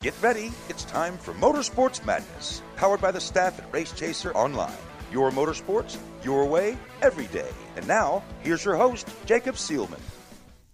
Get ready, it's time for Motorsports Madness, powered by the staff at Race Chaser Online. Your motorsports, your way, every day. And now, here's your host, Jacob Seelman.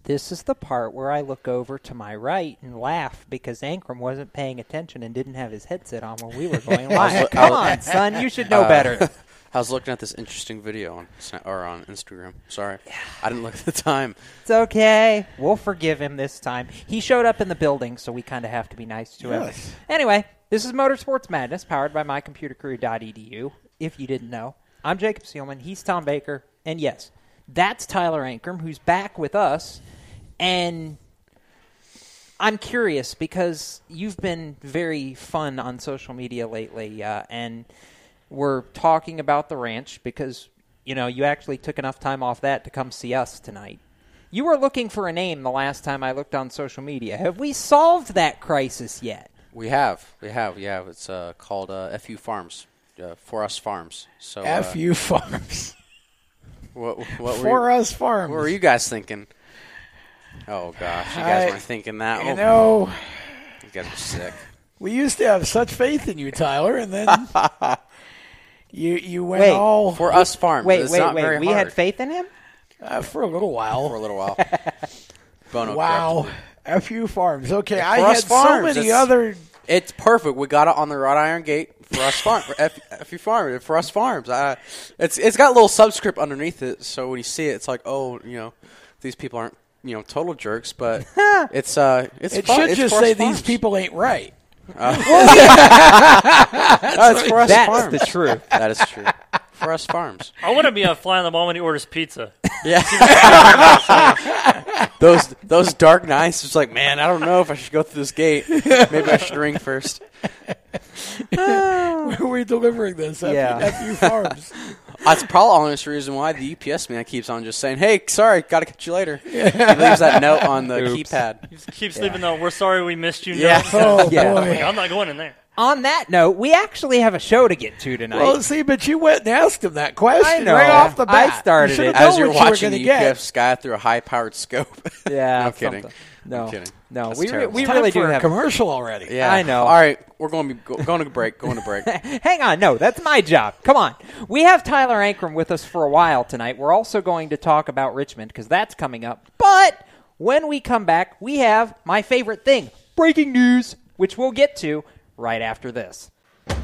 This is the part where I look over to my right and laugh because Ankrum wasn't paying attention and didn't have his headset on when we were going live. Come on, son, you should know Uh, better. I was looking at this interesting video on Sna- or on Instagram. Sorry, I didn't look at the time. It's okay. We'll forgive him this time. He showed up in the building, so we kind of have to be nice to him. Anyway, this is Motorsports Madness, powered by mycomputercareer.edu. If you didn't know, I'm Jacob Seelman. He's Tom Baker, and yes, that's Tyler Ankrum, who's back with us. And I'm curious because you've been very fun on social media lately, uh, and we're talking about the ranch because you know you actually took enough time off that to come see us tonight. You were looking for a name the last time I looked on social media. Have we solved that crisis yet? We have, we have, yeah. It's uh, called uh, FU Farms, uh, For Us Farms. So, uh, FU Farms. What, what For were you, us farms. What were you guys thinking? Oh gosh, you guys I- weren't thinking that. You Oh, know, you guys were sick. we used to have such faith in you, Tyler, and then you you went Wait, all For Us Farms. Wait, it's wait, not wait. very We hard had faith in him. uh, for a little while. for a little while. Bono Wow, corrected few Farms. Okay, Yeah, I had Us so many it's- other. It's perfect. We got it on the wrought iron gate for us farm for F, FU Farm for us farms. Uh, it's it's got a little subscript underneath it, so when you see it, it's like, oh, you know, these people aren't you know total jerks, but it's uh it's It fun. should It's just say us these people ain't right. Oh, it's for us That's farms. the truth. That is true. For us farms. I want to be a fly on the wall when he orders pizza. Yeah. those those dark nights. It's like, man, I don't know if I should go through this gate. Maybe I should ring first. Where are we delivering this? FU, Yeah. FU Farms. That's probably the honest reason why the UPS man keeps on just saying, "Hey, sorry, gotta catch you later." Yeah. He leaves that note on the Oops. keypad. He keeps leaving the "We're sorry we missed you." Yeah. note. Oh Yeah. boy. Like, I'm not going in there. On that note, we actually have a show to get to tonight. Well, see, but you went and asked him that question I know. right off the bat. I bat. started you it. As you're what you were watching gonna the get. UPS guy through a high-powered scope. yeah, no kidding. something. No, I'm kidding. no, That's we re- terrible. we It's time really for do a have. commercial already. Yeah, I know. All right, we're going to be go, going to break. Going to break. Hang on, no, that's my job. Come on. We have Tyler Ankrum with us for a while tonight. We're also going to talk about Richmond because that's coming up. But when we come back, we have my favorite thing breaking news, which we'll get to right after this.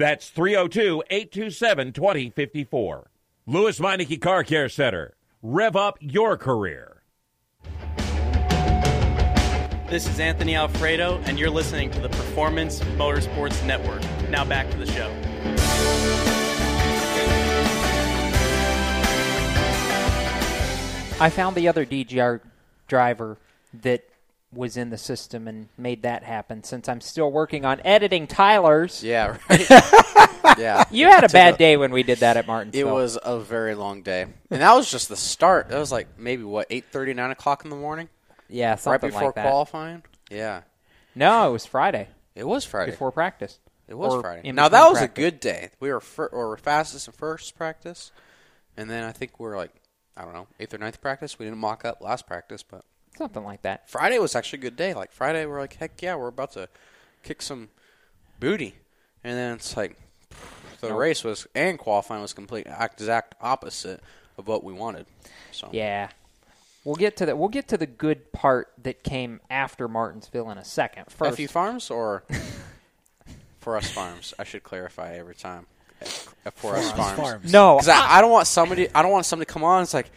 That's 302 827 2054. Lewes Meineke Car Care Center. Rev up your career. This is Anthony Alfredo, and you're listening to the Performance Motorsports Network. Now back to the show. I found the other DGR driver that was in the system and made that happen since I'm still working on editing Tyler's. Yeah, right. yeah. You had a bad day when we did that at Martin's It was a very long day, and that was just the start. That was like maybe what eight thirty, nine o'clock in the morning. Yeah, right before like that. qualifying. Yeah, No, it was Friday. it was Friday. Before practice. It was Or Friday. Now that was practice. a good day. We were fir- or were fastest in first practice, and then I think we were like I don't know eighth or ninth practice. We didn't mock up last practice, but Something like that. Friday was actually a good day. Like Friday, we're like heck yeah, we're about to kick some booty, and then it's like the Nope. race was and qualifying was complete exact opposite of what we wanted. So Yeah. We'll get to the we'll get to the good part that came after Martinsville in a second. First, FU Farms or for us farms? I should clarify every time. Uh, For us farms. Farms. No, 'Cause I, I don't want somebody. I don't want somebody to come on. It's like,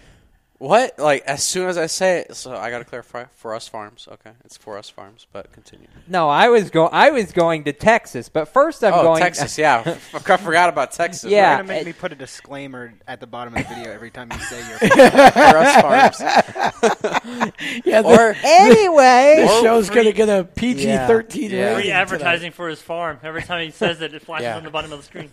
what? Like as soon as I say it, so I got to clarify. For us farms. Okay, it's for us farms. But continue. no, I was go I was going to Texas, but first I'm oh, going Texas. Yeah, I forgot about Texas. Yeah. You're gonna make it- me put a disclaimer at the bottom of the video every time you say your. for us farms. Yeah, the, Or anyway. this or show's free- going to get a PG Yeah. 13 Yeah. rating. Free tonight. advertising for his farm. Every time he says it, it flashes Yeah. on the bottom of the screen.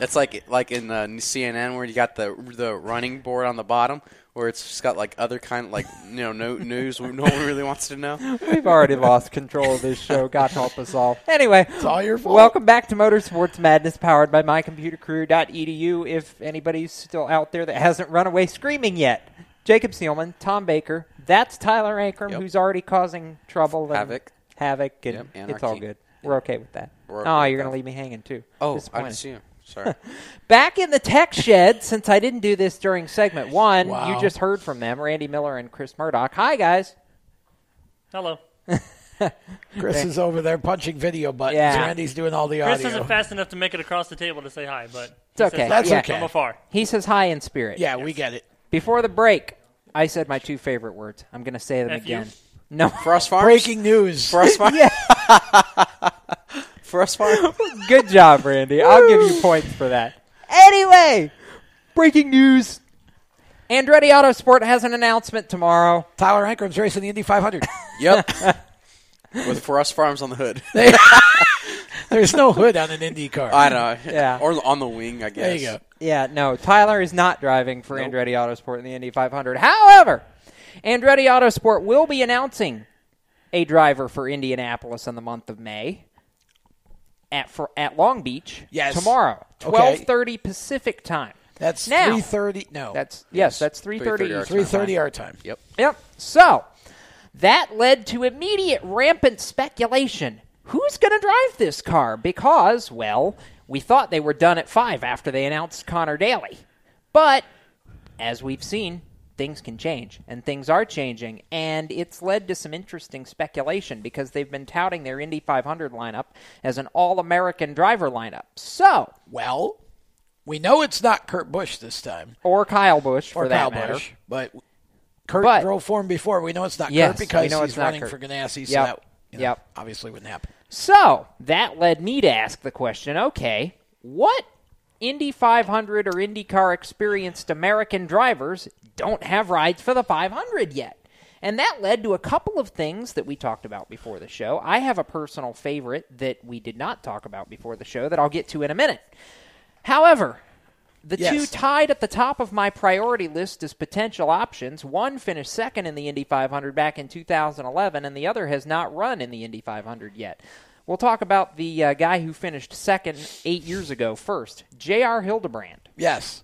it's like like in uh, CNN where you got the the running board on the bottom. Where it's just got like other kind like you know no news no one really wants to know. We've already lost control of this show. God help us all. Anyway, It's all your fault. welcome back to Motorsports Madness, powered by MyComputerCareer.edu. If anybody's still out there that hasn't run away screaming yet, Jacob Seelman, Tom Baker, that's Tyler Ankrum, Yep. who's already causing trouble, and Havoc. havoc, and Yep, it's all good. We're okay with that. We're okay oh, with you're going to leave me hanging too. Oh, I Disappointed. didn't see you. Sorry. Back in the tech shed, since I didn't do this during segment one, Wow. you just heard from them, Randy Miller and Chris Murdoch. Hi, guys. Hello. Chris is over there punching video buttons. Yeah. Randy's doing all the Chris audio. Chris isn't fast enough to make it across the table to say hi, but It's okay. says That's hi okay. From afar. He says hi in spirit. yeah, we get it. Before the break, I said my two favorite words. I'm going to say them F you? again. No. For us farms. Breaking news. For us farms. yeah. For us farms. Good job, Randy. I'll give you points for that. Anyway, breaking news. Andretti Autosport has an announcement tomorrow. Tyler Ankrum's racing the Indy 500. Yep. With for us farms on the hood. There's no hood on an Indy car. I know. Yeah. Or on the wing, I guess. there you go. Yeah, no, Tyler is not driving for Nope. Andretti Autosport in the Indy 500. However, Andretti Autosport will be announcing a driver for Indianapolis in the month of May at for at Long Beach Yes. tomorrow, Okay. 12:30 Pacific time. That's Now- 3:30. No, That's yes, that's 3:30 3:30 our Eastern 3:30 our time. Yep. Yep. So that led to immediate rampant speculation. Who's going to drive this car? Because, well, we thought they were done at five after they announced Connor Daly. But, as we've seen, things can change, and things are changing. And it's led to some interesting speculation because they've been touting their Indy 500 lineup as an all American driver lineup. So, Well, we know it's not Kurt Busch this time, or Kyle Busch, for or that Kyle matter. Busch, but Kurt But- drove for him before. We know it's not Yes, Kurt we because know he's it's running Kurt. for Ganassi, so Yep. that you know, Yep. obviously wouldn't happen. So that led me to ask the question okay, what Indy 500 or IndyCar experienced American drivers don't have rides for the 500 yet? And that led to a couple of things that we talked about before the show. I have a personal favorite that we did not talk about before the show that I'll get to in a minute. However, The Yes. two tied at the top of my priority list as potential options. One finished second in the Indy 500 back in 2011, and the other has not run in the Indy 500 yet. We'll talk about the uh, guy who finished second eight years ago first, J.R. Hildebrand. Yes.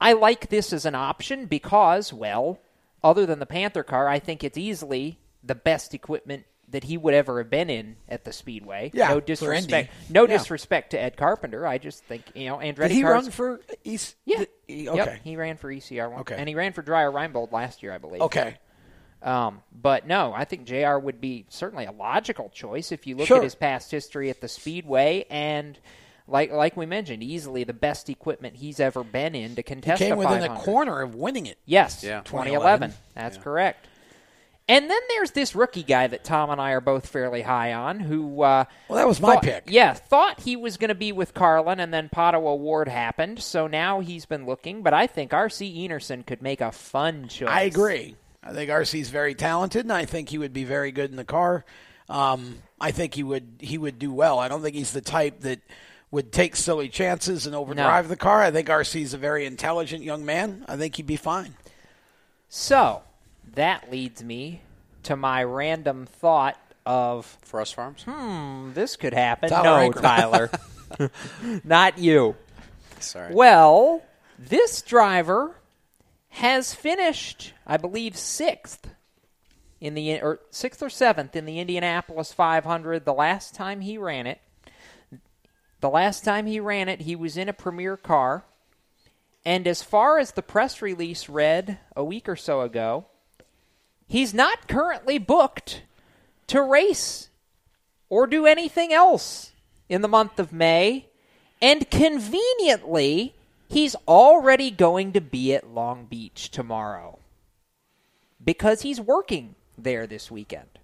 I like this as an option because, well, other than the Panther car, I think it's easily the best equipment that he would ever have been in at the Speedway. Yeah, no disrespect. No Yeah. disrespect to Ed Carpenter. I just think you know Andretti Did he cars. run for East? Yeah. th- he- Yep, okay. he ran for ECR one. Okay. And he ran for Dreyer Reinbold last year, I believe. Okay. Um, but no, I think JR would be certainly a logical choice if you look Sure. at his past history at the Speedway and like like we mentioned, easily the best equipment he's ever been in to He contest came a within a corner of winning it. Yes, Yeah. 2011. That's correct. And then there's this rookie guy that Tom and I are both fairly high on, who uh, Well, that was my thought- pick. Yeah, thought he was going to be with Carlin, and then Pato O'Ward happened, so now he's been looking. But I think R.C. Enerson could make a fun choice. I agree. I think RC's very talented, and I think he would be very good in the car. Um, I think he would he would do well. I don't think he's the type that would take silly chances and overdrive the car. I think RC's a very intelligent young man. I think he'd be fine. So that leads me to my random thought of For us farms? hmm, this could happen. Tyler no, Ankrum. Tyler, not you. Sorry. Well, this driver has finished, I believe, sixth in the or sixth or seventh in the Indianapolis 500. The last time he ran it, the last time he ran it, he was in a premier car. And as far as the press release read a week or so ago, he's not currently booked to race or do anything else in the month of May. And conveniently, he's already going to be at Long Beach tomorrow because he's working there this weekend.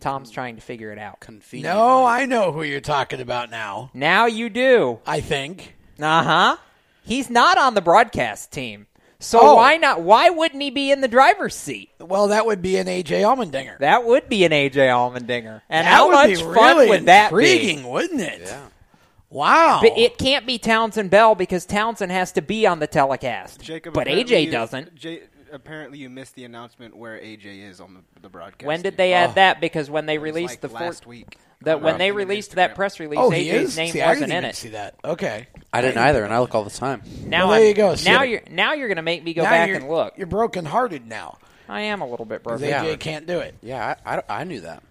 Tom's trying to figure it out. Convenient. No, I know who you're talking about now. Now you do. I think. Uh huh. He's not on the broadcast team. So Oh. why not? Why wouldn't he be in the driver's seat? Well, that would be an AJ Allmendinger. That would be an AJ Allmendinger. And that how would much be fun really would that be? intriguing, wouldn't it? Yeah. Wow. But it can't be Townsend Bell because Townsend has to be on the telecast. Jacob, but AJ doesn't. J- apparently, you missed the announcement where AJ is on the, the broadcast. When did they add that? Because when they It was released like the four- last week. that when Uh, they in an released that press release, Oh, he AJ's is? name See, I wasn't didn't in even it. see that. Okay. I didn't either, and I look all the time. Now Well, there I'm- you go. See Now it. you're now you're going to make me go now back and look. You're brokenhearted now. I am a little bit broken. AJ can't do it. Yeah, I, I, I knew that.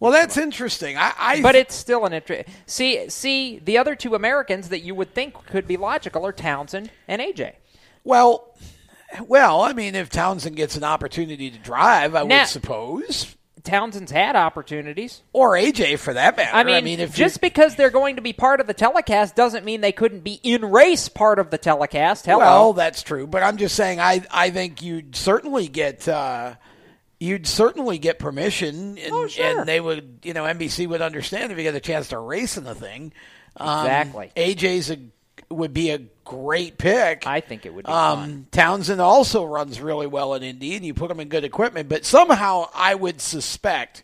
Well, that's interesting. I, I But it's still an interest. See, see, the other two Americans that you would think could be logical are Townsend and AJ. well, well. I mean, if Townsend gets an opportunity to drive, I Now- would suppose, Townsend's had opportunities. or AJ for that matter. I mean, if just you because they're going to be part of the telecast doesn't mean they couldn't be in race part of the telecast. Hello. well, that's true. But I'm just saying, I I think you'd certainly get. Uh, You'd certainly get permission, and, Oh, sure. and they would, you know, NBC would understand if you get a chance to race in the thing. Um, Exactly. AJ's a would be a great pick. I think it would be Um, fun. Townsend also runs really well in Indy, and you put him in good equipment. But somehow, I would suspect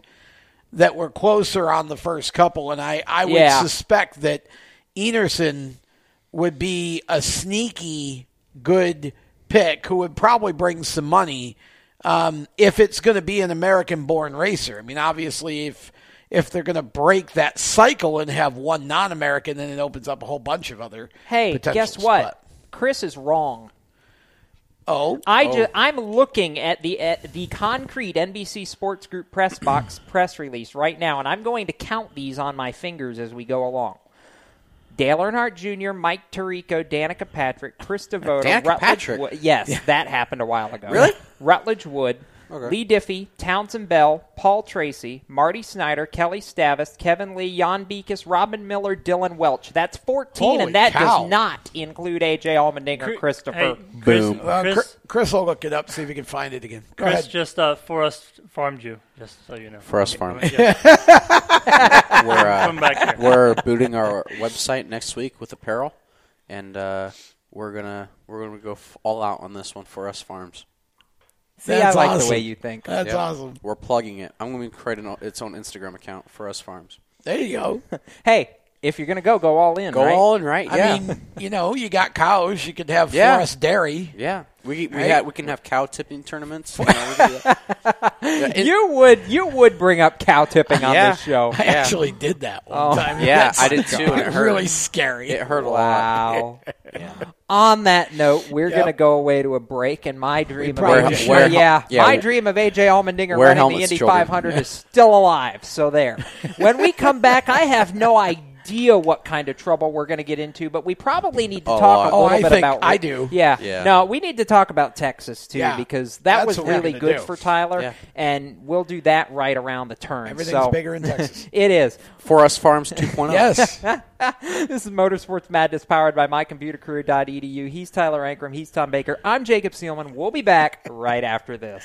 that we're closer on the first couple, and I, I would Yeah. suspect that Enerson would be a sneaky good pick who would probably bring some money um, if it's going to be an American-born racer. I mean, obviously, if if they're going to break that cycle and have one non-American, then it opens up a whole bunch of other. Hey, guess what? But- Chris is wrong. oh, I oh. ju- I'm looking at the at the concrete NBC Sports Group press box press release right now, and I'm going to count these on my fingers as we go along. Dale Earnhardt Jr., Mike Tirico, Danica Patrick, Krista Voda, Danica Rutledge Patrick? Wood. Yes, that happened a while ago. Really? Rutledge Wood, Okay. Leigh Diffey, Townsend Bell, Paul Tracy, Marty Snider, Kelli Stavast, Kevin Lee, Jon Beekhuis, Robin Miller, Dillon Welch. That's 14, Holy and that cow. does not include A.J. Allmendinger, Cri- Christopher. Hey, Chris, Boom. Uh, Chris, Chris, Chris will look it up, see if he can find it again. Go Chris ahead. just uh, for us farmed you, just so you know. For us farm. Yeah. We're, uh, back we're booting our website next week with apparel, and uh, we're gonna we're gonna go f- all out on this one for us farms. See, I That's like the awesome. way you think. That's Yep. awesome. We're plugging it. I'm going to create an, its own Instagram account for us farms. There you go. Hey, if you're going to go, go all in. Go right? all in, right? I Yeah. mean, you know, you got cows. You could have Yeah. Forest Dairy. yeah. We we, Right? ha- we can have cow tipping tournaments. You, know, we can do that. Yeah, you would you would bring up cow tipping on this show. I actually did that one Oh. time. Yeah, That's I did too, it hurt. Really scary. it hurt a lot. Wow. On that note, we're Yep. going to go away to a break, and my dream of AJ. Wear- yeah, yeah, my dream of AJ Allmendinger running the Indy children. 500 is still alive. So there. When we come back, I have no idea what kind of trouble we're going to get into, but we probably need to A talk lot. a Oh, little I bit think about. I do. Yeah. Yeah. No, we need to talk about Texas too Yeah. because that That's was really good do. for Tyler, Yeah. and we'll do that right around the turn. Everything's so, bigger in Texas. it is. For us farms oh. 2.0. yes. this is Motorsports Madness powered by mycomputercareer.edu. He's Tyler Ankrum. He's Tom Baker. I'm Jacob Seelman. We'll be back right after this.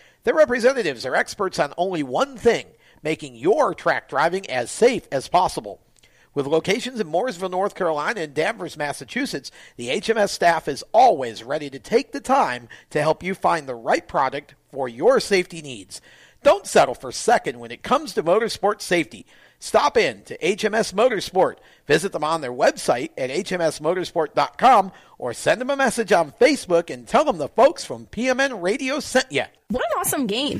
Their representatives are experts on only one thing making your track driving as safe as possible. With locations in Mooresville, North Carolina, and Danvers, Massachusetts, the HMS staff is always ready to take the time to help you find the right product for your safety needs. Don't settle for second when it comes to motorsport safety. Stop in to HMS Motorsport. Visit them on their website at hmsmotorsport.com or send them a message on Facebook and tell them the folks from PMN Radio sent you. What an awesome game.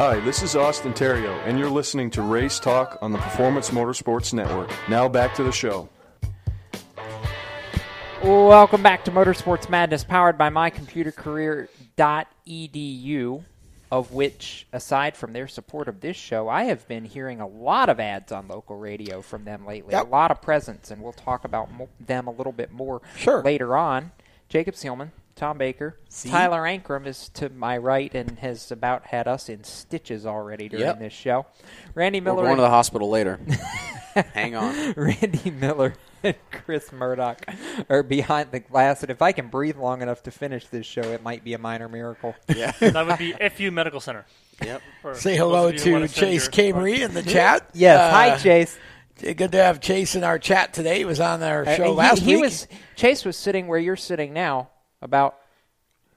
Hi, this is Austin Theriault, and you're listening to Race Talk on the Performance Motorsports Network. Now back to the show. Welcome back to Motorsports Madness, powered by mycomputercareer.edu, of which, aside from their support of this show, I have been hearing a lot of ads on local radio from them lately. Yep. A lot of presence, and we'll talk about them a little bit more Sure. later on. Jacob Seelman, Tom Baker, See? Tyler Ankrum is to my right and has about had us in stitches already during Yep. this show. Randy Miller. We're Miller going to the hospital later. Hang on. Randy Miller and Chris Murdoch are behind the glass, and if I can breathe long enough to finish this show, it might be a minor miracle. Yeah. that would be FU Medical Center. Yep. For Say hello of you who wanna to Chase your- Camery in the chat. Yes, hi, Chase. Good to have Chase in our chat today. He was on our Uh, show he, last he week. He was Chase was sitting where you're sitting now about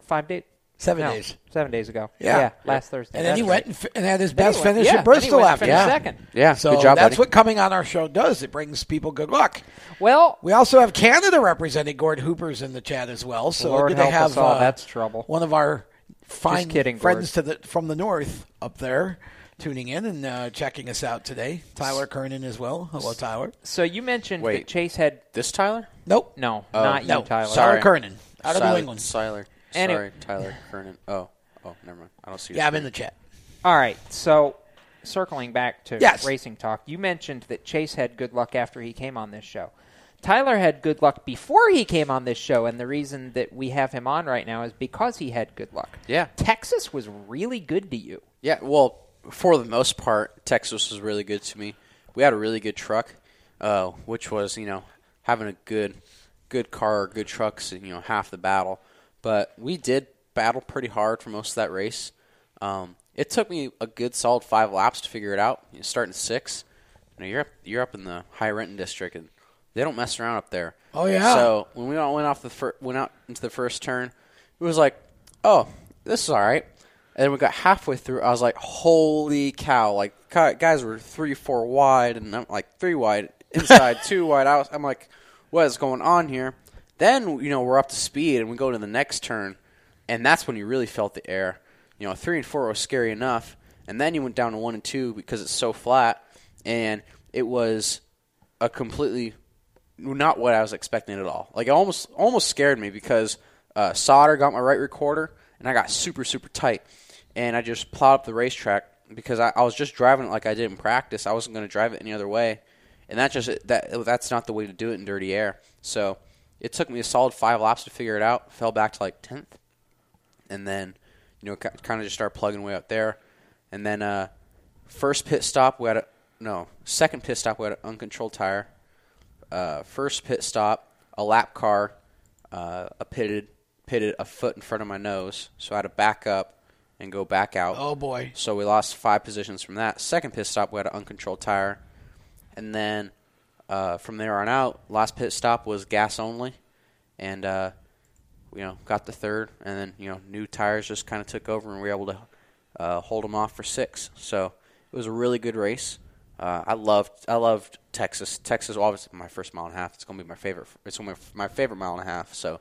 five days, Seven no, days. seven days ago. Yeah. yeah last Thursday. And then he That's went right. and, fi- and had his Then best went- finish yeah, at then he Bristol went and after. finished second. Yeah, So good job, that's buddy. what coming on our show does. It brings people good luck. Well, we also have Canada representing. Gord Hooper's in the chat as well. So Lord good to have all, uh, that's trouble. One of our fine kidding, friends to the from the north up there tuning in and uh, checking us out today. Tyler Kernan as well. Hello, Tyler. So you mentioned Wait. that Chase had This Tyler? Nope. no, Oh. not No. you, Tyler. Sorry. Kernan, out of New England. Tyler. Any- Sorry, Tyler Kernan. Oh, oh, never mind. I don't see. your Yeah, I'm in the chat. All right, so circling back to Yes. racing talk, you mentioned that Chase had good luck after he came on this show. Tyler had good luck before he came on this show, and the reason that we have him on right now is because he had good luck. Yeah. Texas was really good to you. Yeah, well, for the most part, Texas was really good to me. We had a really good truck, uh, which was you know having a good good car or good trucks, you know half the battle. But we did battle pretty hard for most of that race. Um, it took me a good solid five laps to figure it out. You know, starting six, you know, you're up you're up in the high Renton district, and they don't mess around up there. Oh, yeah. So when we all went off the fir- went out into the first turn, it was like, oh, this is all right. And then we got halfway through. I was like, holy cow! Like guys were three, four wide, and I'm like three wide inside, two wide out. I'm like, what is going on here? Then you know we're up to speed, and we go to the next turn, and that's when you really felt the air. You know, three and four was scary enough, and then you went down to one and two because it's so flat, and it was a completely not what I was expecting at all. Like it almost almost scared me because uh, solder got my right recorder and I got super super tight, and I just plowed up the racetrack because I, I was just driving it like I did in practice. I wasn't going to drive it any other way, and that just that that's not the way to do it in dirty air. So it took me a solid five laps to figure it out. Fell back to like tenth, and then you know kind of just started plugging away up there, and then uh, first pit stop we had a no second pit stop we had an uncontrolled tire uh, first pit stop, a lap car, uh, a pitted pitted a foot in front of my nose, so I had to back up and go back out. Oh, boy. So we lost five positions from that. Second pit stop, we had an uncontrolled tire, and then uh, from there on out, last pit stop was gas only, and uh, you know got the third, and then you know new tires just kind of took over, and we were able to uh, hold them off for six. So it was a really good race. Uh, I loved I loved Texas. Texas obviously my first mile and a half. It's gonna be my favorite. It's gonna be my favorite mile and a half. So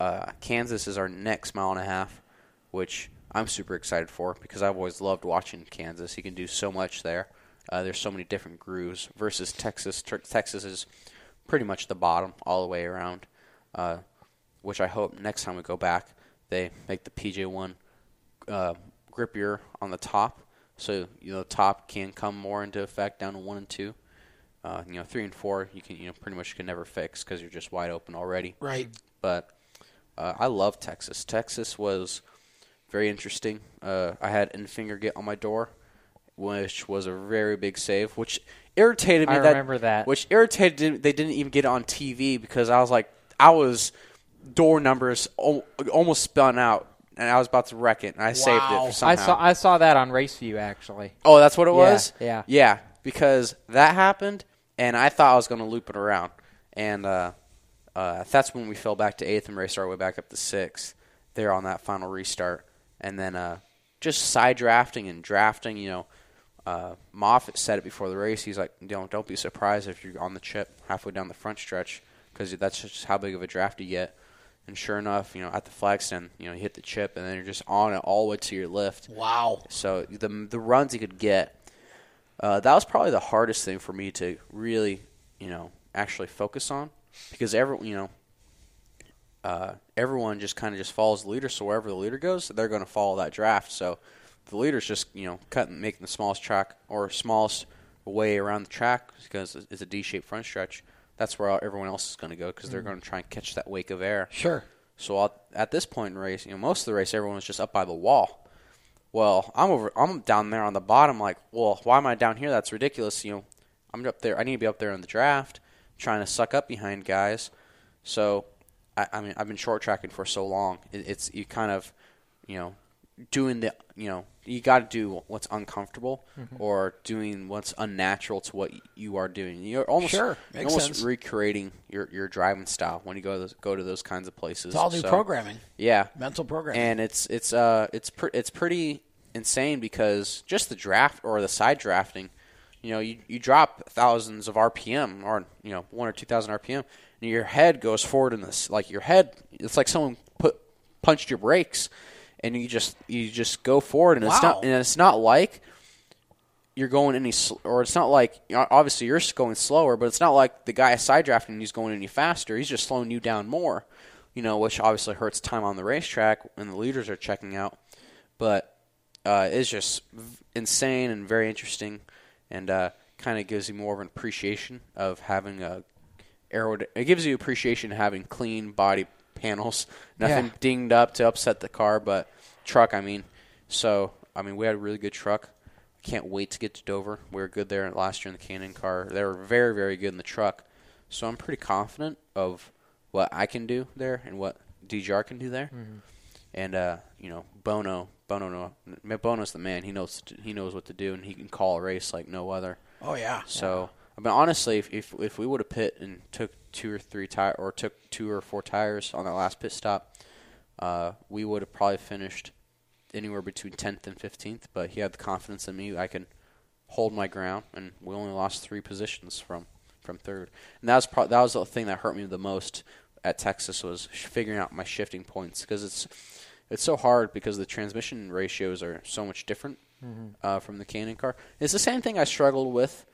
uh, Kansas is our next mile and a half, which I'm super excited for because I've always loved watching Kansas. He can do so much there. Uh, there's so many different grooves versus Texas. Ter- Texas is pretty much the bottom all the way around, uh, which I hope next time we go back they make the PJ1 uh, grippier on the top, so you know the top can come more into effect down to one and two. Uh, you know three and four you can you know pretty much can never fix because you're just wide open already. Right. But uh, I love Texas. Texas was very interesting. Uh, I had Enfinger get on my door, which was a very big save, which irritated me. I remember that. Which irritated they didn't even get it on TV because I was like, I was door numbers almost spun out, and I was about to wreck it, and I saved it. For somehow. I saw I saw that on RaceView actually. Oh, that's what it Yeah, was. yeah. yeah. Because that happened, and I thought I was going to loop it around, and uh, uh, that's when we fell back to eighth and raced our way back up to sixth. There on that final restart, and then uh, just side drafting and drafting. You know, uh, Moffitt said it before the race. He's like, "Don't don't be surprised if you're on the chip halfway down the front stretch, because that's just how big of a draft you get." And sure enough, you know, at the flag stand, you know, you hit the chip, and then you're just on it all the way to your lift. Wow. So the the runs he could get, uh, that was probably the hardest thing for me to really, you know, actually focus on, because every you know, uh, everyone just kind of just follows the leader. So wherever the leader goes, they're going to follow that draft. So the leader's just you know cutting, making the smallest track or smallest way around the track because it's a D-shaped front stretch. That's where everyone else is going to go because they're Mhm. going to try and catch that wake of air. Sure. So I'll, at this point in the race, you know, most of the race, everyone was just up by the wall. Well, I'm over. I'm down there on the bottom. Like, well, why am I down here? That's ridiculous. You know, I'm up there. I need to be up there in the draft, trying to suck up behind guys. So, I, I mean, I've been short tracking for so long. It, it's you kind of, you know, doing the you know you got to do what's uncomfortable Mhm. or doing what's unnatural to what you are doing. You're almost Sure, you're almost sense. recreating your, your driving style when you go to those, go to those kinds of places. It's all new programming. Yeah, Mental programming. and it's it's uh it's pre- it's pretty insane because just the draft or the side drafting, you know, you, you drop thousands of RPM or you know one or two thousand RPM, and your head goes forward in this like your head. It's like someone put punched your brakes, and you just you just go forward, and it's not and it's not like you're going any sl- or it's not like you know, obviously you're going slower, but it's not like the guy is side drafting and he's going any faster. He's just slowing you down more, you know, which obviously hurts time on the racetrack when the leaders are checking out. But uh, it's just insane and very interesting, and uh, kind of gives you more of an appreciation of having a aerod- It gives you appreciation of having clean body panels, nothing Yeah. dinged up to upset the car, but truck. I mean, so I mean we had a really good truck. Can't wait to get to Dover. We were good there last year in the K&N car. They were very very good in the truck, so I'm pretty confident of what I can do there and what DJR can do there. Mhm. And uh, you know, Bono, Bono, no, Bono's the man. He knows he knows what to do, and he can call a race like no other. Oh, yeah. So I mean, honestly, if if, if we would have pit and took two or three tire or took two or four tires on that last pit stop, uh, we would have probably finished anywhere between tenth and fifteenth. But he had the confidence in me I can hold my ground, and we only lost three positions from from third. And that was pro- that was the thing that hurt me the most at Texas was sh- figuring out my shifting points because it's it's so hard because the transmission ratios are so much different Mhm. uh, from the K&N car. It's the same thing I struggled with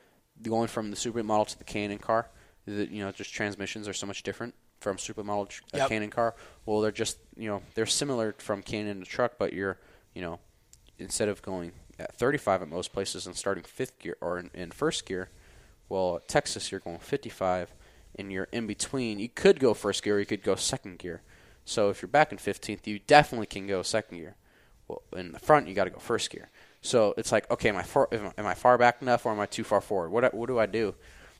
going from the Super model to the K&N car. That you know, just transmissions are so much different from Super model tr- uh, Yep. K&N car. Well, they're just you know they're similar from K&N to truck, but you're you know instead of going at 35 at most places and starting fifth gear or in, in first gear, well, at Texas you're going 55, and you're in between. You could go first gear, or you could go second gear. So if you're back in 15th, you definitely can go second gear. Well, in the front, you got to go first gear. So it's like, okay, am I far, am I- far back enough, or am I too far forward? What what do I do?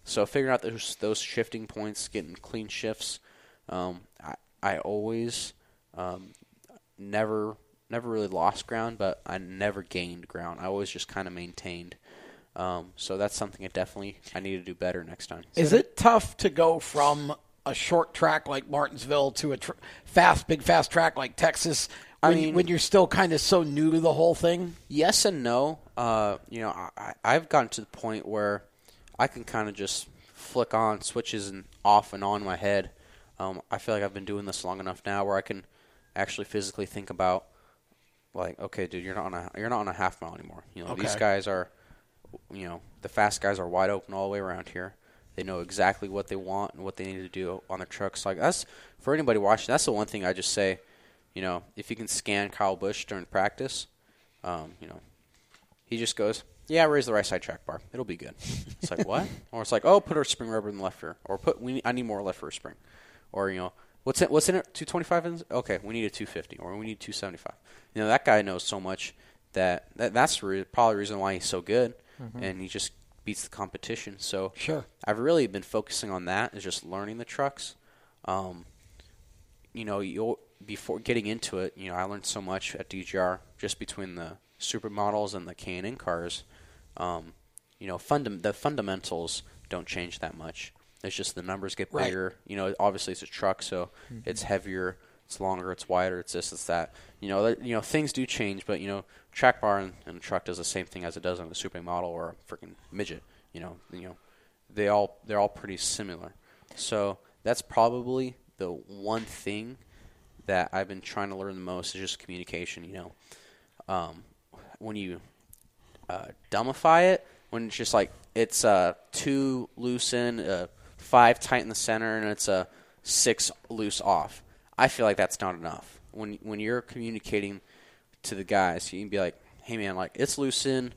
So figuring out those those shifting points, getting clean shifts. Um, I I always um, never never really lost ground, but I never gained ground. I always just kind of maintained. Um, so that's something I definitely I need to do better next time. Is it tough to go from a short track like Martinsville to a tr- fast, big fast track like Texas I when, mean- when you're still kind of so new to the whole thing? Yes and no. Uh, you know, I, I've gotten to the point where I can kind of just flick on switches and off and on my head. Um, I feel like I've been doing this long enough now where I can actually physically think about, like, okay, dude, you're not on a you're not on a half mile anymore. You know, these guys are, you know, the fast guys are wide open all the way around here. They know exactly what they want and what they need to do on their trucks. Like that's for anybody watching. That's the one thing I just say. You know, if you can scan Kyle Busch during practice, um, you know, he just goes, "Yeah, raise the right side track bar. It'll be good." It's like what? or it's like, "Oh, put a spring rubber in the left rear," or "Put we need, I need more left rear spring," or you know, "What's in what's in it? Two twenty five? Okay, we need a two fifty, or we need two seventy five. You know, that guy knows so much that, that that's re- probably the reason why he's so good, Mhm. and he just beats the competition. So Sure. I've really been focusing on that is just learning the trucks. Um, you know, you'll before getting into it, you know, I learned so much at DGR just between the supermodels and the K&N cars. Um, you know, fundam- the fundamentals don't change that much. It's just the numbers get Right. bigger. You know, obviously it's a truck, so Mhm. it's heavier, it's longer, it's wider, it's this, it's that. You know, that, you know, things do change, but you know, track bar and, in a truck does the same thing as it does on a super model or a freaking midget. You know, you know, they all they're all pretty similar. So that's probably the one thing that I've been trying to learn the most is just communication. You know, um, when you uh, dumbify it, when it's just like it's uh, two loose in, uh, five tight in the center, and it's a six loose off. I feel like that's not enough. When when you're communicating to the guys, you can be like, "Hey man, like it's loose in.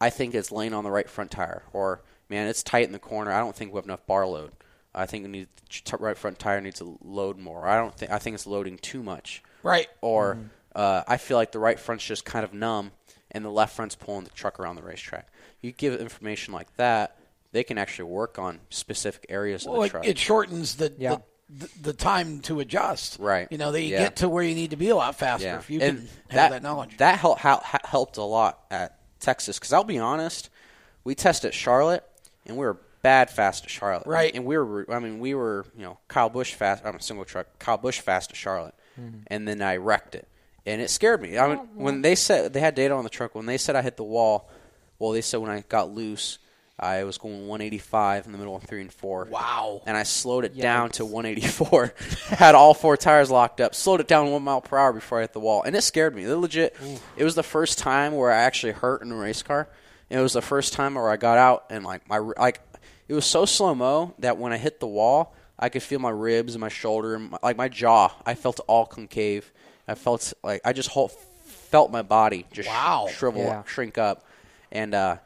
I think it's laying on the right front tire," or "Man, it's tight in the corner. I don't think we have enough bar load. I think we need t- right front tire needs to load more. I don't think I think it's loading too much." Right. Or Mhm. uh, I feel like the right front's just kind of numb, and the left front's pulling the truck around the racetrack. You give information like that, they can actually work on specific areas of Well, the it, truck. it shortens the, Yeah. the, the the time to adjust. Right. You know, they Yeah. get to where you need to be a lot faster Yeah. if you And can have that knowledge. That helped helped a lot at Texas because I'll be honest, we tested at Charlotte and we were bad fast at Charlotte. Right. And we were, I mean, we were, you know, Kyle Busch fast. I'm a single truck. Kyle Busch fast at Charlotte, Mhm. and then I wrecked it, and it scared me. I mean, when they said they had data on the truck, when they said I hit the wall, well, they said when I got loose. I was going 185 in the middle of three and four. Wow! And I slowed it down to 184. had all four tires locked up. Slowed it down one mile per hour before I hit the wall, and it scared me. It legit. It was the first time where I actually hurt in a race car. And it was the first time where I got out and like my like it was so slow mo that when I hit the wall, I could feel my ribs and my shoulder and my, like my jaw. I felt all concave. I felt like I just whole, felt my body just Wow. shrivel Yeah. shrink up, and uh,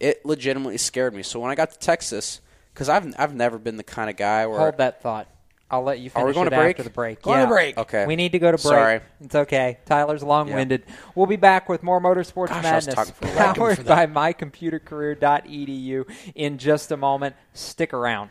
it legitimately scared me. So when I got to Texas, because I've I've never been the kind of guy where Hold that thought. I'll let you finish Are we going it to break? after the break. Going yeah. to break. Okay. We need to go to break. Sorry. It's okay. Tyler's long-winded. We'll be back with more Motorsports Gosh, Madness talking for a while. powered by mycomputercareer.edu in just a moment. Stick around.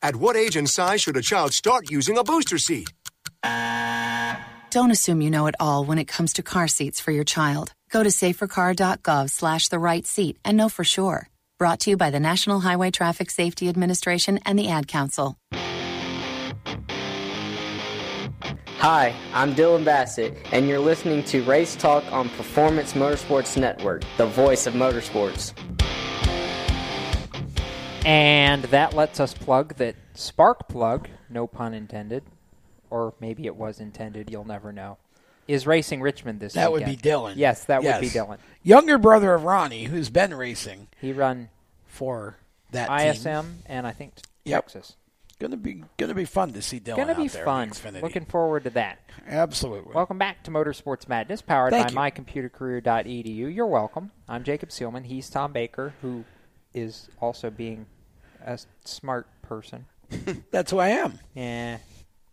At what age and size should a child start using a booster seat? Don't assume you know it all when it comes to car seats for your child. Go to safercar.gov slash the right seat and know for sure. Brought to you by the National Highway Traffic Safety Administration and the Ad Council. Hi, I'm Dillon Bassett, and you're listening to Race Talk on Performance Motorsports Network, the voice of motorsports. And that lets us plug that Spark Plug, no pun intended, or maybe it was intended, you'll never know, is racing Richmond this That would be. Dillon. Yes, that Yes. would be Dillon. Younger brother of Ronnie, who's been racing. He run for that ISM team. and I think Yep. Texas. Gonna be gonna be fun to see Dillon. Gonna be out there in fun. Looking forward to that. Absolutely. Welcome back to Motorsports Madness, powered Thank by mycomputercareer.edu. You're welcome. I'm Jacob Seelman. He's Tom Baker, who is also being a smart person. That's who I am. Yeah.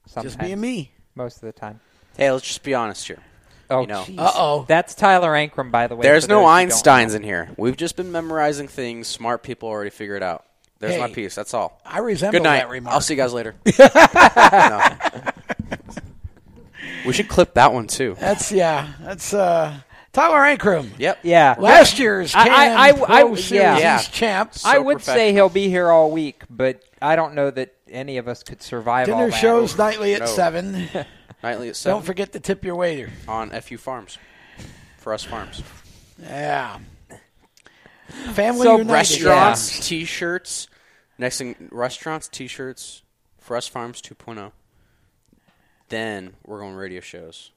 Just sometimes. being me. Most of the time. Hey, let's just be honest here. Oh, you know. Uh-oh. That's Tyler Ankrum, by the way. There's no those who don't Einsteins in here. We've just been memorizing things. Smart people already figured it out. There's my piece. That's all. I resemble Good night. that remark. I'll see you guys later. No. We should clip that one too. That's yeah. That's uh Tyler Ankrum. Yep. Yeah. Last year's I- I- I- Pro I- Series yeah. champ. I would say he'll be here all week, but I don't know that any of us could survive all Dinner that. shows nightly at No. seven. Nightly at seven. Don't forget to tip your waiter. on FU Farms. For us farms. Yeah. Family so United. restaurants, t-shirts. Next thing, restaurants, t-shirts. For us farms 2.0. Then we're going radio shows,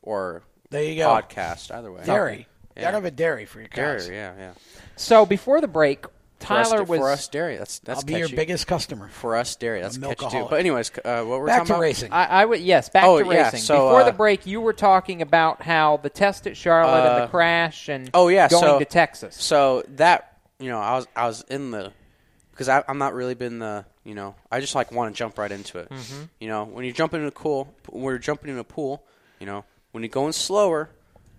or There you go. podcast. Either way, Dairy. Yeah. Gotta have a dairy for your cows. Dairy, yeah, yeah. So before the break, For us- Tyler was for us dairy. That's that's I'll be your biggest customer. For us dairy, that's catchy too. But anyways, uh, what we're Back talking to about? racing. I, I would yes, back Oh, to yeah, racing. so, Before uh, the break, you were talking about how the test at Charlotte and Uh, the crash and oh yeah, going so, to Texas. So that you know, I was I was in the because I'm not really been the you know I just like want to jump right into it. Mhm. You know, when you're jumping in a pool, when you're jumping in a pool, you know, when you're going slower,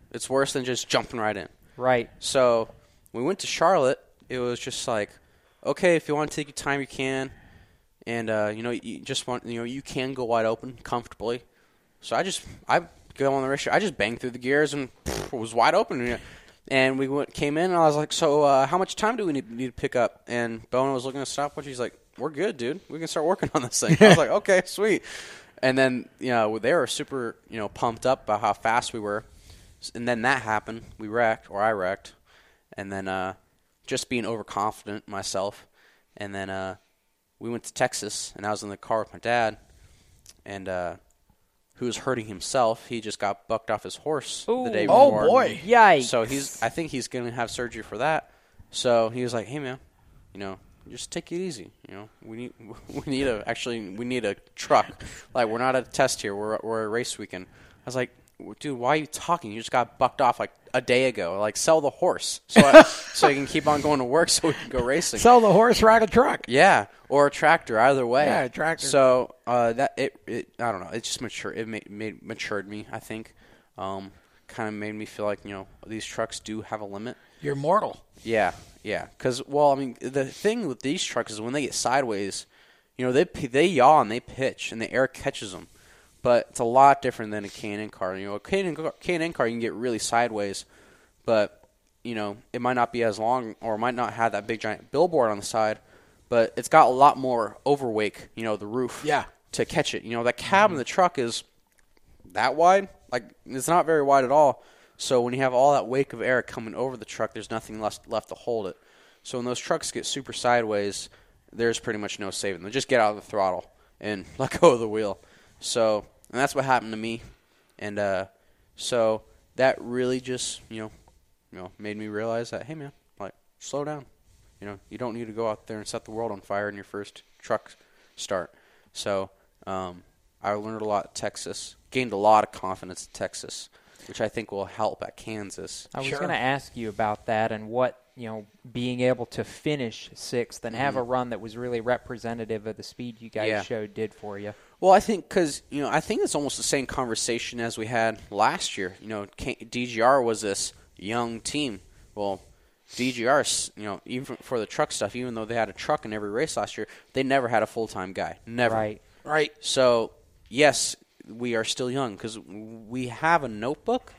it's worse than just jumping right in. Right. So we went to Charlotte. It was just like, okay, if you want to take your time, you can, and uh, you know, you just want you know you can go wide open comfortably. So I just I go on the race. I just banged through the gears and pff, was wide open. And we went, came in, and I was like, "So, uh, how much time do we need, need to pick up?" And Bono was looking at a stopwatch. He's like, "We're good, dude. We can start working on this thing." I was like, "Okay, sweet." And then, you know, they were super, you know, pumped up about how fast we were. And then that happened. We wrecked, or I wrecked, and then uh, just being overconfident myself. And then uh, we went to Texas, and I was in the car with my dad, and uh, who was hurting himself. He just got bucked off his horse the day Ooh. Oh, before. boy. Yikes. So he's, I think he's gonna have surgery for that. So he was like, "Hey, man, you know, just take it easy. You know, we need, we need a, actually, we need a truck. Like, we're not at a test here. We're, we're a race weekend." I was like, "Dude, why are you talking? You just got bucked off like a day ago. Like, sell the horse so I, so you can keep on going to work so we can go racing." Sell the horse, ride a truck. Yeah, or a tractor. Either way. Yeah, a tractor. So uh, that it, it, I don't know. It just mature. It made, made matured me. I think. Um, kind of made me feel like you know these trucks do have a limit. You're mortal. Yeah, yeah. Because well, I mean, the thing with these trucks is when they get sideways, you know, they they yaw and they pitch, and the air catches them. But it's a lot different than a K&N car. You know, a K&N, car- K&N car you can get really sideways, but you know it might not be as long or might not have that big giant billboard on the side, but it's got a lot more overweight. You know, the roof. Yeah. To catch it, you know, that cab in the truck is that wide. Like it's not very wide at all. So when you have all that wake of air coming over the truck, there's nothing left left to hold it. So when those trucks get super sideways, there's pretty much no saving them. Just get out of the throttle and let go of the wheel. So and that's what happened to me. And uh, so that really just you know you know made me realize that hey man, like slow down. You know you don't need to go out there and set the world on fire in your first truck start. So um, I learned a lot at Texas, gained a lot of confidence at Texas, which I think will help at Kansas. I was going to ask you about that and what you know being able to finish sixth and have Mhm. a run that was really representative of the speed you guys Yeah. showed did for you. Well, I think because you know I think it's almost the same conversation as we had last year. You know, DGR was this young team. Well, DGR, 's, you know, even for the truck stuff, even though they had a truck in every race last year, they never had a full time guy. Never. Right. Right. So yes, we are still young because we have a notebook,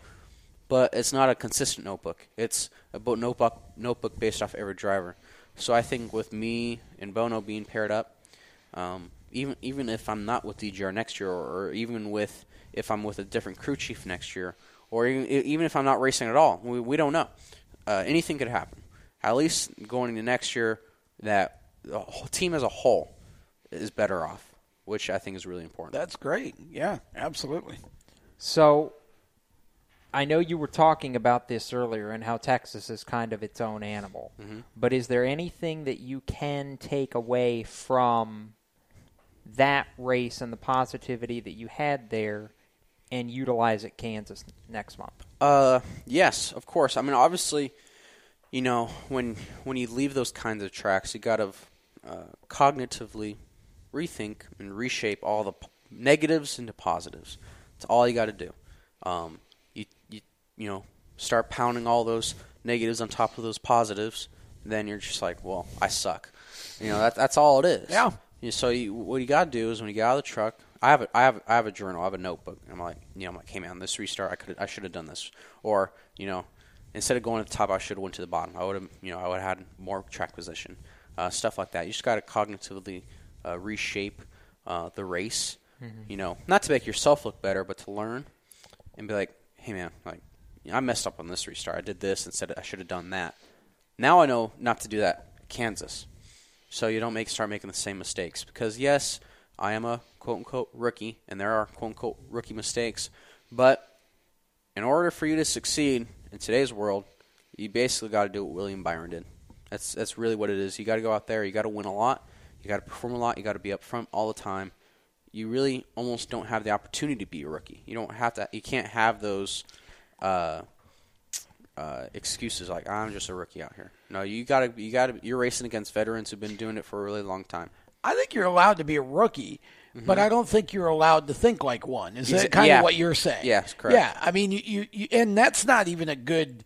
but it's not a consistent notebook. It's a notebook notebook based off every driver. So I think with me and Bono being paired up, um, even even if I'm not with DGR next year, or, or even with if I'm with a different crew chief next year, or even, even if I'm not racing at all, we, we don't know. Uh, anything could happen. At least going into next year, that the whole team as a whole is better off, which I think is really important. That's great. Yeah, absolutely. So I know you were talking about this earlier and how Texas is kind of its own animal. Mhm. But is there anything that you can take away from that race and the positivity that you had there and utilize at Kansas next month? Uh, yes, of course. I mean, obviously, you know, when when you leave those kinds of tracks, you got to uh, cognitively rethink and reshape all the p- negatives into positives. That's all you got to do. Um, you you you know, start pounding all those negatives on top of those positives, then you're just like, well, I suck. You know, that, that's all it is. Yeah. You- So you, what you got to do is when you get out of the truck, I have a, I have I have a journal, I have a notebook. And I'm like, you know, I'm like, hey man, this restart, I could I should have done this, or you know, instead of going to the top, I should have went to the bottom. I would have, you know, I would have had more track position, uh, stuff like that. You just got to cognitively uh, reshape uh, the race. Mhm. You know, not to make yourself look better, but to learn and be like, hey man, like I messed up on this restart. I did this instead. I should have done that. Now I know not to do that. Kansas, so you don't make start making the same mistakes. Because yes, I am a quote unquote rookie, and there are quote unquote rookie mistakes. But in order for you to succeed in today's world, you basically got to do what William Byron did. That's that's really what it is. You got to go out there. You got to win a lot. You got to perform a lot. You got to be up front all the time. You really almost don't have the opportunity to be a rookie. You don't have to. You can't have those uh, uh, excuses like I'm just a rookie out here. No, you got to. You got to. You're racing against veterans who've been doing it for a really long time. I think you're allowed to be a rookie, but Mhm. I don't think you're allowed to think like one. Is that kind yeah. of what you're saying? Yes, correct. Yeah, I mean, you, you and that's not even a good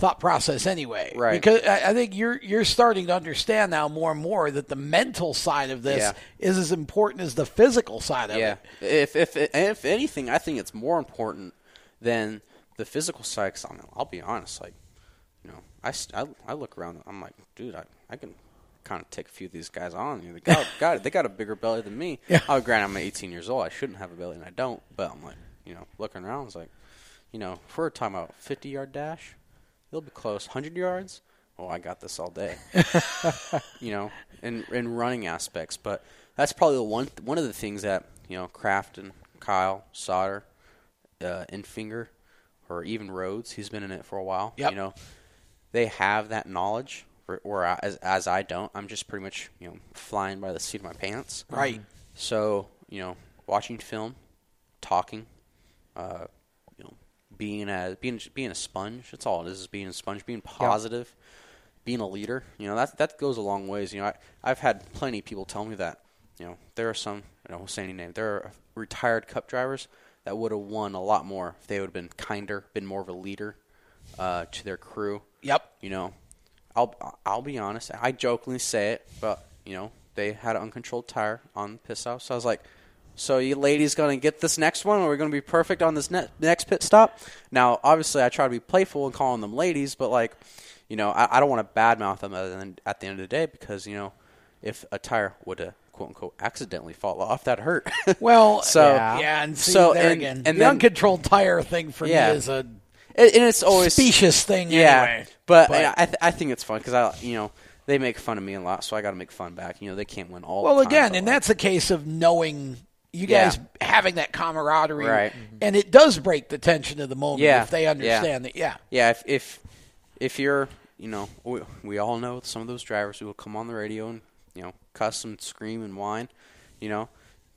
thought process anyway. Right. Because I, I think you're you're starting to understand now more and more that the mental side of this Yeah. is as important as the physical side of yeah. it. If if if anything, I think it's more important than the physical side. Cause I'm, I'll be honest, like you know, I, I, I look around. I'm like, dude, I, I can kind of take a few of these guys on. You know, they got got they got a bigger belly than me. Yeah. Oh, granted, I'm 18 years old. I shouldn't have a belly, and I don't. But I'm like, you know, looking around, it's like, you know, if we're talking about 50 yard dash, it'll be close. 100 yards. Oh, I got this all day. you know, in in running aspects, but that's probably the one one of the things that you know Crafton Kyle Sauter, uh, Enfinger, or even Rhodes. He's been in it for a while. Yep. You know, they have that knowledge, or, or as as I don't. I'm just pretty much you know flying by the seat of my pants. Right. So you know, watching film, talking, uh, being a being being a sponge. That's all it is. Is being a sponge, being positive, being a leader. You know, that that goes a long ways. You know, I I've had plenty of people tell me that. You know, there are some. I don't say any name. There are retired Cup drivers that would have won a lot more if they would have been kinder, been more of a leader uh, to their crew. Yep. You know, I'll I'll be honest. I jokingly say it, but you know, they had an uncontrolled tire on the pit stop, so I was like, "So you ladies gonna get this next one, or we're gonna be perfect on this ne- next pit stop?" Now, obviously, I try to be playful and calling them ladies, but like, you know, I, I don't want to badmouth them other at the end of the day because you know, if a tire would have quote unquote accidentally fall off, that hurt. Well, so yeah, and see, so there and, again, and the then, uncontrolled tire thing for Yeah. me is a and, and it's always specious thing. Yeah, anyway. but, But- I th- I think it's fun because I you know they make fun of me a lot, so I got to make fun back. You know they can't win all. Well, the time, again, and like, that's a case of knowing you Yeah. guys having that camaraderie, Right. Mm-hmm. And it does break the tension of the moment yeah, if they understand that. Yeah, yeah. If if if you're you know we, we all know some of those drivers who will come on the radio and you know cuss and scream and whine, you know,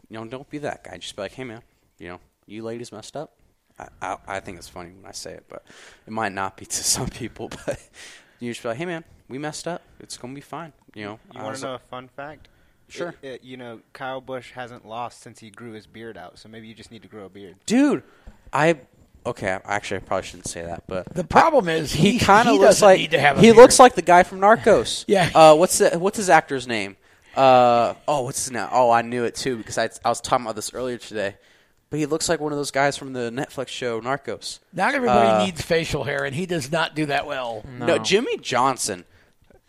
you know don't be that guy. Just be like, hey man, you know you ladies messed up. I, I, I think it's funny when I say it, but it might not be to some people. But you just be like, hey man, we messed up. It's gonna be fine. You know. You I want to know like- a fun fact? Sure. It- it- you know, Kyle Busch hasn't lost since he grew his beard out, so maybe you just need to grow a beard. dude. I okay. Actually, I probably shouldn't say that, but The problem is he, he- kind of looks like need to have a he beard. looks like the guy from Narcos. Yeah. Uh, what's the, what's his actor's name? Uh, oh, what's his name? Oh, I knew it too because I I was talking about this earlier today. But he looks like one of those guys from the Netflix show Narcos. not everybody Uh, needs facial hair, and he does not do that well. No. Jimmie Johnson.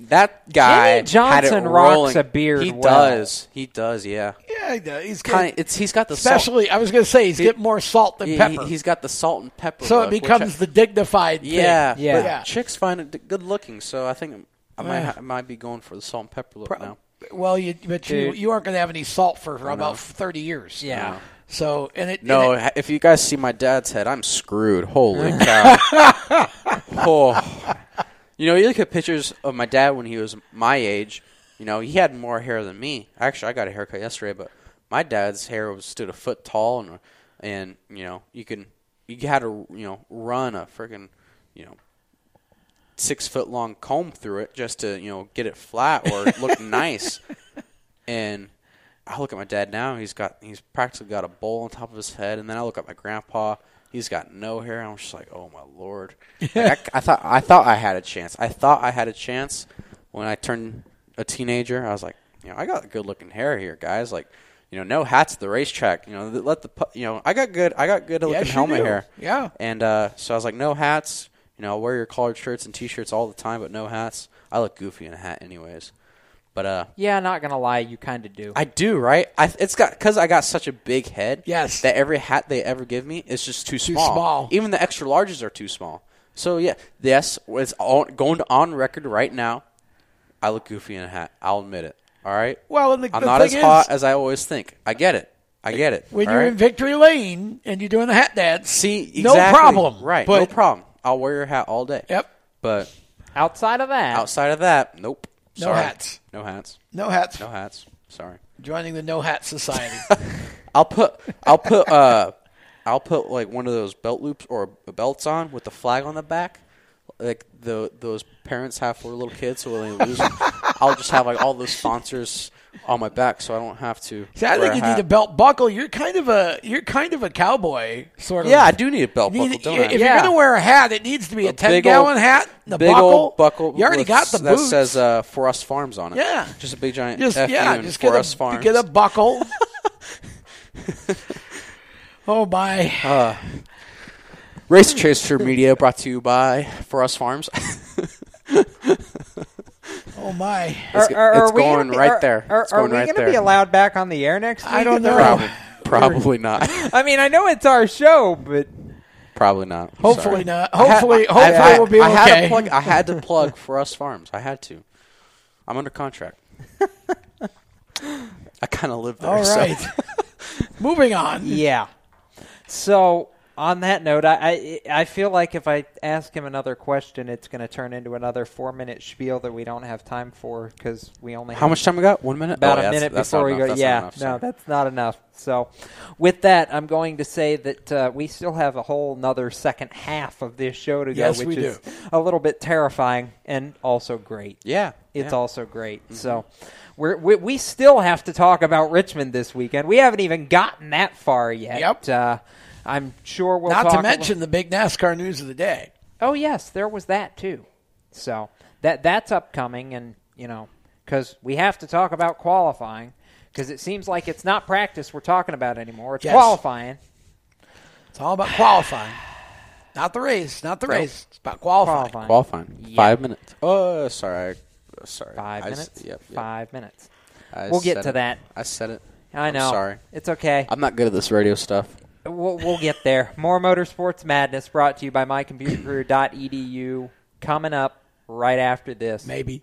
That guy Jimmie had it Johnson rocks rolling. a beard He well. does. He does. Yeah. Yeah, he does. he's Kind good. it's he's got the salt. Especially, I was going to say he's He- getting more salt than he- pepper. He's got the salt and pepper. so look, it becomes I- the dignified thing. Yeah, Yeah. But Yeah. chicks find it good looking, so I think I might I might be going for the salt and pepper look Pro- now. Well, you but you, Dude. you aren't going to have any salt for I know. about thirty years. Yeah. So and it No, and it- if you guys see my dad's head, I'm screwed. Holy cow! oh, you know, you look at pictures of my dad when he was my age. You know, he had more hair than me. Actually, I got a haircut yesterday, but my dad's hair was stood a foot tall, and and you know, you can you had to you know run a freaking you know six foot long comb through it just to you know get it flat or look nice. And I look at my dad now; he's got he's practically got a bowl on top of his head, and then I look at my grandpa; he's got no hair. I'm just like, oh my lord! Like, I, I thought I thought I had a chance. I thought I had a chance when I turned a teenager. I was like, you know, I got good looking hair here, guys. Like, you know, no hats at the racetrack. You know, let the pu- you know, I got good, I got good looking Yes, helmet do. hair. Yeah. And uh, so I was like, no hats. You know, I'll wear your collared shirts and t-shirts all the time, but no hats. I look goofy in a hat, anyways. But uh, Yeah, not gonna lie, you kind of do. I do, right? I it's got because I got such a big head. Yes. That every hat they ever give me is just too small. Too small. Even the extra larges are too small. So yeah, yes, it's all, going on record right now. I look goofy in a hat. I'll admit it. All right. Well, and the- I'm the not as hot as I always think. I get it. I get it. When you're right? in victory lane and you're doing the hat dance, see, no problem. Right. But no problem. I'll wear your hat all day. Yep. But outside of that, outside of that, nope. No Sorry. hats. No hats. No hats. No hats. Sorry. joining the No Hat Society. I'll put I'll put uh I'll put like one of those belt loops or belts on with the flag on the back. Like the those parents have for little kids so when they lose. I'll just have like all those sponsors on my back so I don't have to See, I wear think you hat. need a belt buckle. You're kind of a you're kind of a cowboy sort of. Yeah, I do need a belt need- buckle, don't If Yeah. you're gonna wear a hat, it needs to be a, A ten gallon ol- hat. The big buckle, old buckle. You already with- got the that boots. says uh, For Us Farms on it. Yeah. just a big giant just F yeah, just For get Us a Farms. get a buckle. oh my! Uh, Race Chaser Media brought to you by For Us Farms. Oh my! It's, Are- are- it's are we going gonna be- right are- there. Are, it's are going we right going to be allowed back on the air next week? I don't know. Probably, probably not. I mean, I know it's our show, but Probably not. Hopefully Sorry. not. I had- Hopefully- I- hopefully I, we'll be I had okay. to plug. I had to plug for us farms. I had to. I'm under contract. I kind of live there. All so- Moving on. yeah. So on that note, I, I I feel like if I ask him another question, it's going to turn into another four minute spiel that we don't have time for because we only How have much time we got? One minute. About Oh, a yeah, minute that's before not we enough. go. That's yeah, enough, no, that's not enough. So, with that, I'm going to say that uh, we still have a whole another second half of this show to go, Yes, which we is do. a little bit terrifying and also great. Yeah, it's yeah. also great. So. We're, we we still have to talk about Richmond this weekend. We haven't even gotten that far yet. Yep. Uh, I'm sure we'll Not talk to about- mention the big NASCAR news of the day. Oh yes, there was that too. So that that's upcoming, and you know, because we have to talk about qualifying, because it seems like it's not practice we're talking about anymore. It's Yes. qualifying. It's all about qualifying, not the race, not the Nope. race. It's about qualifying. Qualifying. Qualifying. Yeah. Five minutes. Oh, sorry. Sorry. Five I s- minutes. yep, yep. Five minutes. I we'll get to it. that. I said it. I I'm know. sorry. It's okay. I'm not good at this radio stuff. We'll, we'll get there. More Motorsports Madness brought to you by mycomputercareer.edu. Coming up right after this. Maybe.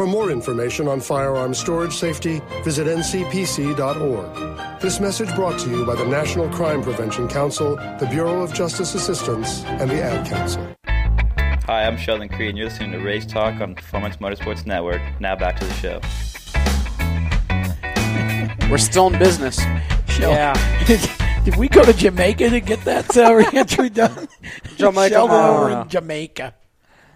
For more information on firearm storage safety, visit ncpc.org. This message brought to you by the National Crime Prevention Council, the Bureau of Justice Assistance, and the Ad Council. Hi, I'm Sheldon Creed, and you're listening to Race Talk on Performance Motorsports Network. Now back to the show. We're still in business. Sheldon. Yeah. Did, did we go to Jamaica to get that uh, reentry done? Jamaica. Sheldon I don't over in Jamaica.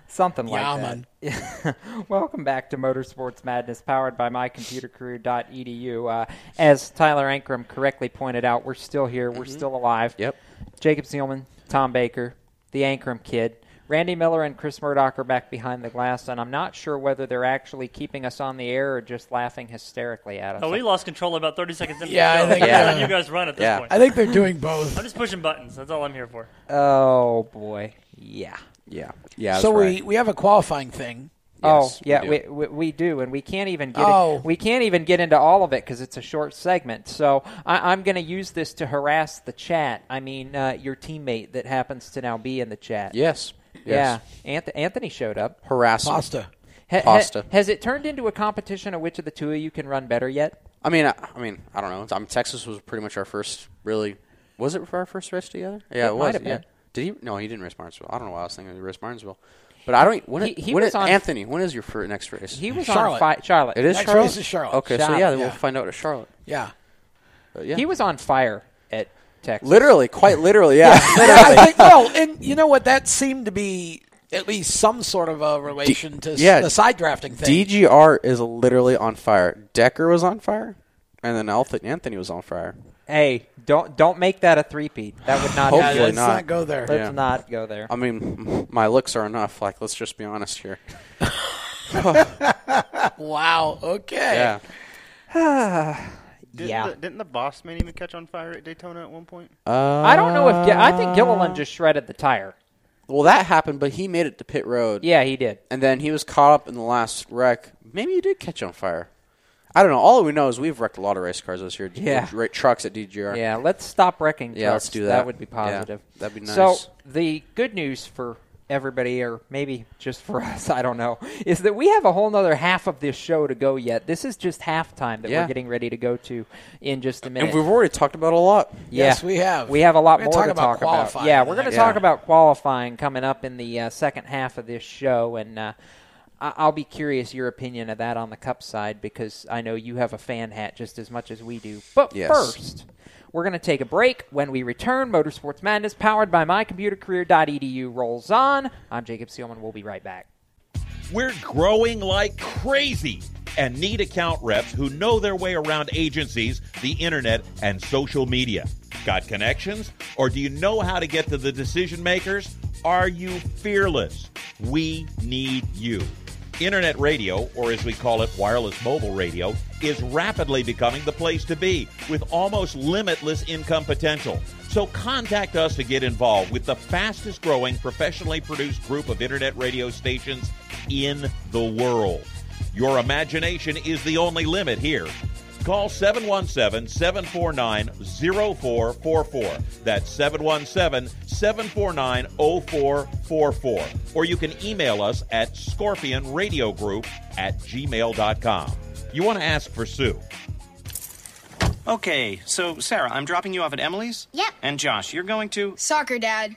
Something like Yeah, that. man. Yeah. Welcome back to Motorsports Madness, powered by mycomputercareer.edu. Uh, as Tyler Ankrum correctly pointed out, we're still here. We're still alive. Yep. Jacob Seelman, Tom Baker, the Ankrum kid. Randy Miller and Chris Murdoch are back behind the glass, and I'm not sure whether they're actually keeping us on the air or just laughing hysterically at us. Oh, we lost control about 30 seconds into Yeah, the show. I'm yeah. letting you guys run at this Yeah. point. I think they're doing both. I'm just pushing buttons. That's all I'm here for. Oh boy, yeah, yeah, yeah. so we, we have a qualifying thing. oh yeah, we, we, we do, and we can't even get Oh. we can't even get into all of it because it's a short segment. So I, I'm going to use this to harass the chat. I mean, uh, your teammate that happens to now be in the chat. Yes. Yeah, Yes. Anth- Anthony showed up. Harass him. Pasta. Ha- ha- Pasta. has it turned into a competition of which of the two of you can run better yet? I mean, I, I mean, I don't know. I mean, Texas was pretty much our first really. Was it for our first race together? Yeah, It it, might was. have yeah. been. Did he? No, he didn't race Martinsville. I don't know why I was thinking he raced Martinsville. But I don't. When, He- he when was it- on- Anthony, when is your first, next race? He was Charlotte. on fi- Charlotte. It is Next Charlotte. race is Charlotte. Okay, so yeah, then yeah. we'll find out at Charlotte. Yeah. But yeah, He was on fire at Texas. literally, quite literally, yeah. I think, well, and you know what? That seemed to be at least some sort of a relation to yeah, the side drafting thing. DGR is literally on fire. Decker was on fire, and then Alth- Anthony was on fire. Hey, don't don't make that a three-peat. That would not. Hopefully be good. let's not. not go there. Let's Yeah. not go there. I mean, my looks are enough. Like, let's just be honest here. Wow. Okay. Yeah. Didn't Yeah. The, didn't the boss man even catch on fire at Daytona at one point? Uh, I don't know if I think Gilliland just shredded the tire. Well, that happened, but he made it to pit road. Yeah, he did. And then he was caught up in the last wreck. Maybe he did catch on fire. I don't know. All we know is we've wrecked a lot of race cars this year. Yeah. Ra- trucks at DGR. Yeah, let's stop wrecking. Yeah, let's do that. That would be Yeah, positive. that'd be nice. So the good news for everybody, or maybe just for us, I don't know, is that we have a whole nother half of this show to go yet. This is just halftime that Yeah. we're getting ready to go to in just a minute. And we've already talked about a lot. Yeah. Yes, we have. We have a lot more gonna talk about talk about. Yeah, we're going to next- talk about qualifying coming up in the uh, second half of this show, and uh, I- I'll be curious your opinion of that on the Cup side because I know you have a fan hat just as much as we do. But Yes. first, we're going to take a break. When we return, Motorsports Madness, powered by mycomputercareer.edu, rolls on. I'm Jacob Seelman. We'll be right back. We're growing like crazy and need account reps who know their way around agencies, the internet, and social media. Got connections? Or do you know how to get to the decision makers? Are you fearless? We need you. Internet radio, or as we call it, wireless mobile radio, is rapidly becoming the place to be with almost limitless income potential. So contact us to get involved with the fastest growing professionally produced group of internet radio stations in the world. Your imagination is the only limit here. Call 717 749 0444. That's 717 749 0444. Or you can email us at scorpionradiogroup at gmail.com. You want to ask for Sue. Okay, so Sarah, I'm dropping you off at Emily's? Yep. And Josh, you're going to? Soccer, Dad.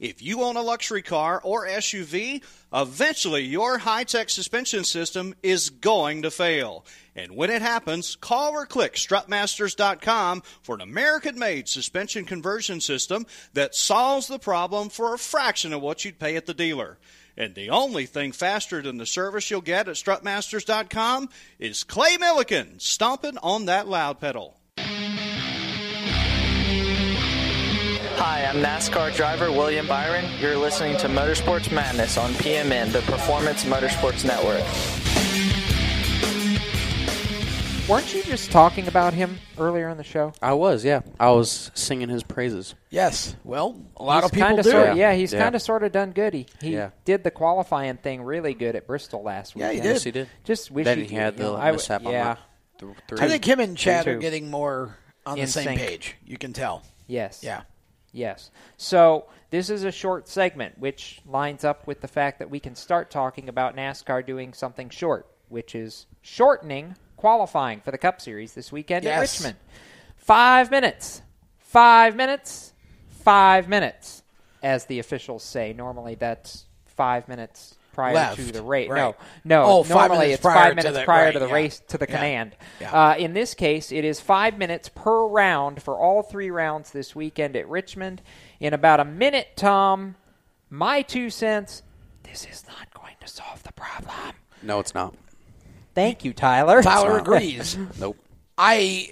If you own a luxury car or SUV, eventually your high tech suspension system is going to fail. And when it happens, call or click strutmasters.com for an American made suspension conversion system that solves the problem for a fraction of what you'd pay at the dealer. And the only thing faster than the service you'll get at strutmasters.com is Clay Millican stomping on that loud pedal. Hi, I'm NASCAR driver William Byron. You're listening to Motorsports Madness on PMN, the Performance Motorsports Network. Weren't you just talking about him earlier in the show? I was, yeah. I was singing his praises. Yes. Well, a lot He's of people kinda do. Sorta, yeah, he's Yeah. kind of sort of done good. He, he Yeah. did the qualifying thing really good at Bristol last week. Yeah, he Yes, did. he did. Just wish Then he, he had you know, the I w- mishap on yeah. the th- three. I think him and Chad Me are too. getting more on In the same sync. page. You can tell. Yes. Yeah. Yes. So this is a short segment, which lines up with the fact that we can start talking about NASCAR doing something short, which is shortening qualifying for the Cup Series this weekend at Yes. Richmond. Five minutes. Five minutes. Five minutes, as the officials say. Normally, that's five minutes prior Left. to the race. Right. No, no. Oh, normally it's prior five to minutes the- prior right, to the yeah. race to the Yeah. command. Yeah. Uh, in this case, it is five minutes per round for all three rounds this weekend at Richmond. In about a minute, Tom, my two cents. This is not going to solve the problem. No, it's not. Thank you, Tyler. Tyler agrees. Nope. I,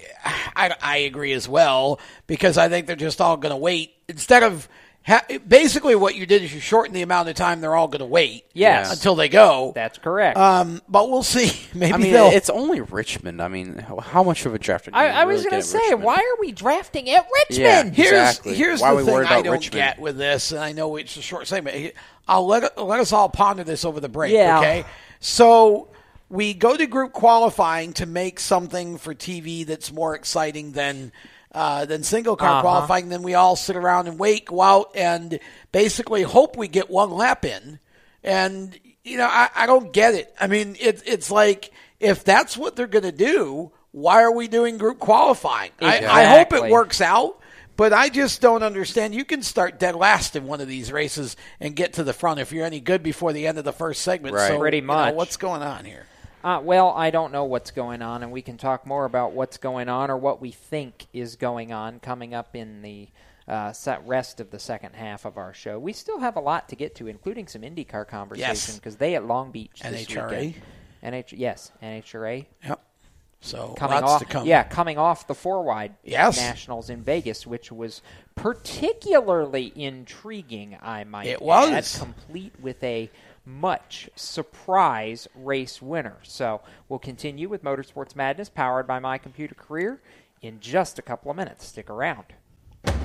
I I agree as well because I think they're just all going to wait instead of ha- basically what you did is you shorten the amount of time they're all going to wait. Yes. until they go. That's correct. Um, but we'll see. Maybe I mean, they'll. it's only Richmond. I mean, how, how much of a draft did you I, I was going to say, why are we drafting at Richmond? Yeah. Here's Exactly. here's Why the we thing worried I don't Richmond? get with this, and I know it's a short segment. I'll let let us all ponder this over the break. Yeah. Okay, so we go to group qualifying to make something for TV that's more exciting than. Uh, than single car Uh-huh. qualifying, then we all sit around and wait, go out, and basically hope we get one lap in. And you know, I, I don't get it. I mean, it's it's like if that's what they're going to do, why are we doing group qualifying? I, I hope it works out, but I just don't understand. You can start dead last in one of these races and get to the front if you're any good before the end of the first segment. Right. So, Pretty you know, much. what's going on here? Uh, well, I don't know what's going on, and we can talk more about what's going on or what we think is going on coming up in the uh, set rest of the second half of our show. We still have a lot to get to, including some IndyCar conversation Yes. because they at Long Beach this NHRA. weekend. NH, yes, NHRA Yep. So coming off, to come. yeah, coming off the four wide Yes. nationals in Vegas, which was particularly intriguing. I might It add, was. complete with a much surprise race winner. So we'll continue with Motorsports Madness, powered by My Computer Career, in just a couple of minutes. Stick around.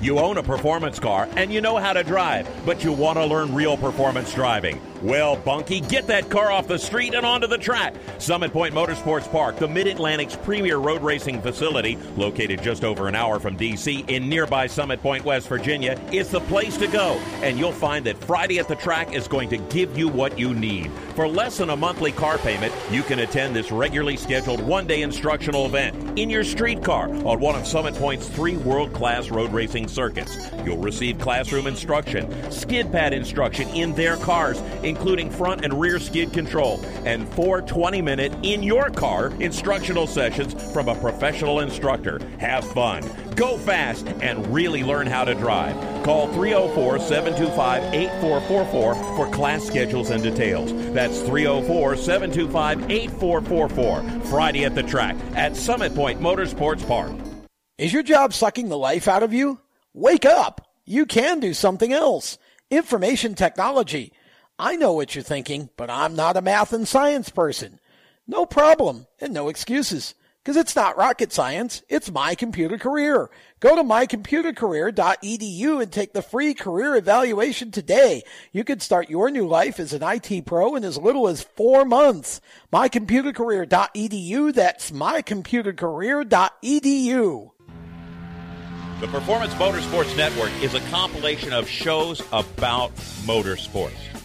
You own a performance car and you know how to drive, but you want to learn real performance driving. Well, Bunky, get that car off the street and onto the track. Summit Point Motorsports Park, the Mid Atlantic's premier road racing facility, located just over an hour from D.C. in nearby Summit Point, West Virginia, is the place to go. And you'll find that Friday at the track is going to give you what you need. For less than a monthly car payment, you can attend this regularly scheduled one day instructional event in your street car on one of Summit Point's three world class road racing circuits. You'll receive classroom instruction, skid pad instruction in their cars, including front and rear skid control, and four 20 minute in your car instructional sessions from a professional instructor. Have fun, go fast, and really learn how to drive. Call 304 725 8444 for class schedules and details. 304 725 8444. Friday at the track at Summit Point Motorsports Park. Is your job sucking the life out of you? Wake up! You can do something else. Information technology. I know what you're thinking, but I'm not a math and science person. No problem, and no excuses. Because it's not rocket science, it's my computer career. Go to mycomputercareer.edu and take the free career evaluation today. You can start your new life as an IT pro in as little as four months. Mycomputercareer.edu, that's mycomputercareer.edu. The Performance Motorsports Network is a compilation of shows about motorsports.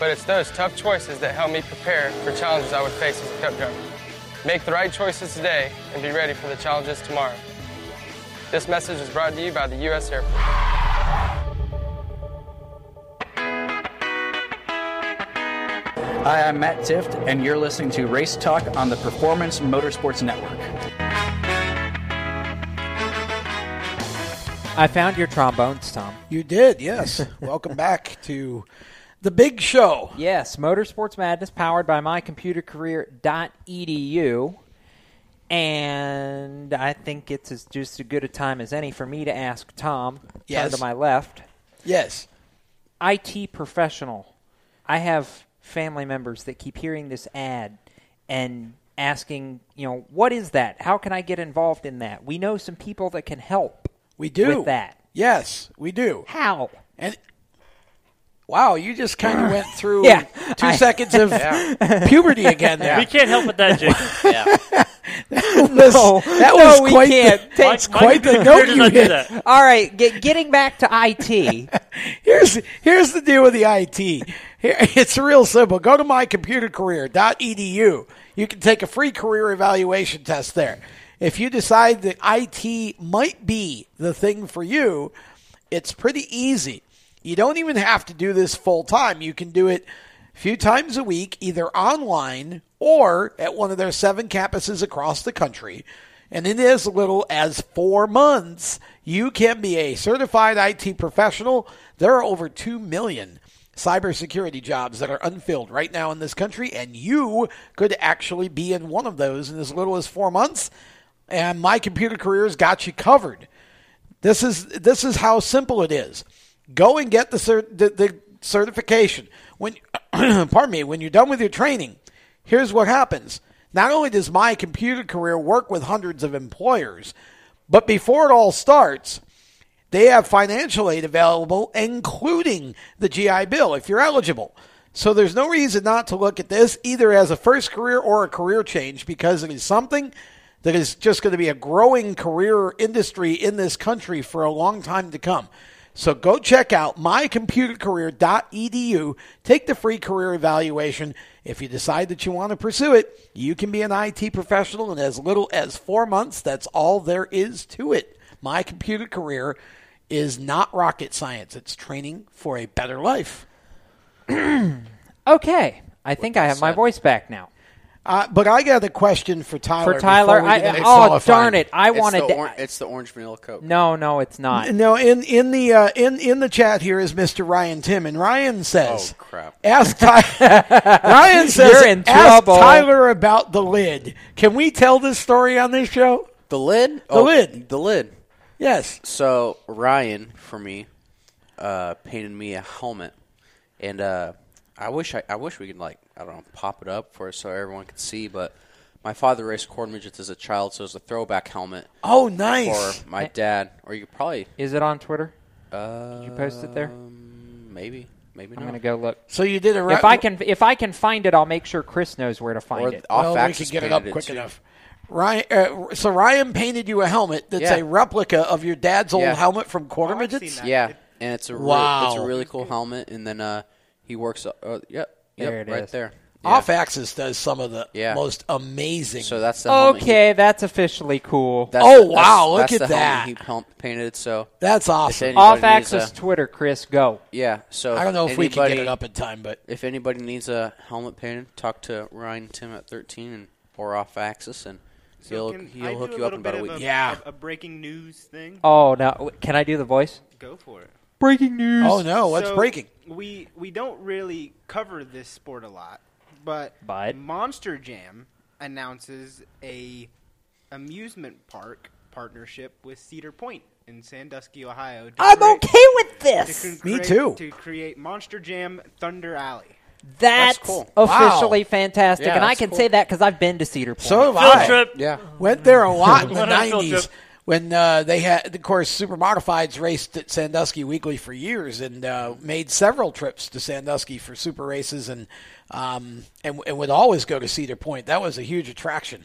But it's those tough choices that help me prepare for challenges I would face as a cup driver. Make the right choices today and be ready for the challenges tomorrow. This message is brought to you by the U.S. Air Force. Hi, I'm Matt Tifft, and you're listening to Race Talk on the Performance Motorsports Network. I found your trombones, Tom. You did, yes. Welcome back to the big show. Yes, Motorsports Madness powered by mycomputercareer.edu. And I think it's as, just as good a time as any for me to ask Tom, Yes. turn to my left. Yes. IT professional. I have family members that keep hearing this ad and asking, you know, what is that? How can I get involved in that? We know some people that can help. We do. with that. Yes, we do. How? And wow, you just kind of went through Yeah, two I- seconds of Yeah. puberty again. There. We can't help with that, Jake. That was, No, that no, was we quite can't. the, Take- it's quite the note you hit. All right, get, getting back to IT. Here's here's the deal with the IT. Here, it's real simple. Go to mycomputercareer.edu. You can take a free career evaluation test there. If you decide that IT might be the thing for you, it's pretty easy. You don't even have to do this full time. You can do it a few times a week, either online or at one of their seven campuses across the country. And in as little as four months, you can be a certified IT professional. There are over 2 million cybersecurity jobs that are unfilled right now in this country, and you could actually be in one of those in as little as four months. And my computer career's got you covered. This is this is how simple it is. Go and get the cert, the, the certification. When pardon me, when you're done with your training, here's what happens. Not only does my computer career work with hundreds of employers, but before it all starts, they have financial aid available, including the GI Bill, if you're eligible. So there's no reason not to look at this either as a first career or a career change because it is something that is just going to be a growing career industry in this country for a long time to come. So go check out mycomputercareer.edu. Take the free career evaluation. If you decide that you want to pursue it, you can be an IT professional in as little as four months. That's all there is to it. My computer career is not rocket science. It's training for a better life. okay, I think I have my voice back now. Uh, but I got a question for Tyler. For Tyler, before I, oh qualifying. darn it! I It's wanted the to. or- it's the orange vanilla coke. No, no, it's not. No, in in the uh, in in the chat here is Mr. Ryan Tim, and Ryan says, Oh, crap. Ask Ty- Ryan says, You're in ask trouble." Tyler about the lid. Can we tell this story on this show? The lid? The Oh, lid. The lid. Yes. So Ryan, for me, uh, painted me a helmet, and uh, I wish I, I wish we could like I don't know pop it up for so everyone could see, but. My father raced quarter midgets as a child, so it's a throwback helmet. Oh, nice. For my dad, or you could probably. Is it on Twitter? Uh, Did you post it there? Maybe, maybe I'm not. gonna go look. So you did a If I can, if I can find it, I'll make sure Chris knows where to find Or it. off well, we can get it up quick enough. Ryan, uh, so Ryan painted you a helmet that's Yeah. a replica of your dad's old Yeah. helmet from quarter midgets. Yeah, and it's a Wow. real, it's a really cool helmet. And then uh, he works. Uh, uh, yep, yep, There it right is. there. Off Axis does some of the Yeah. most amazing. So that's the helmet he- Okay, that's officially cool. That's Oh, the- that's- wow, look that's at the helmet that. He pel- painted so That's awesome. Off needs axis a- Twitter, Chris, go. Yeah, so I don't know if we can get it up in time, but if anybody needs a helmet painted, talk to Ryan Tim at 13 and or off axis, and So he'll he'll I hook you up in about a week. of Yeah. a, a breaking news thing. Oh now, Can I do the voice? Go for it. Breaking news. Oh no, what's So, breaking? We we don't really cover this sport a lot, but But? Monster Jam announces a amusement park partnership with Cedar Point in Sandusky, Ohio. to I'm create- okay with to this. con- Me create- too. To create Monster Jam Thunder Alley. That's, cool. officially Wow. fantastic, Yeah, and I that's can cool. say that because I've been to Cedar Point. So have Field I. trip. Yeah, Went there a lot in the Went a field nineties trip. When uh, they had, of course, Super Modifieds raced at Sandusky weekly for years and uh, made several trips to Sandusky for super races and um, and and would always go to Cedar Point. That was a huge attraction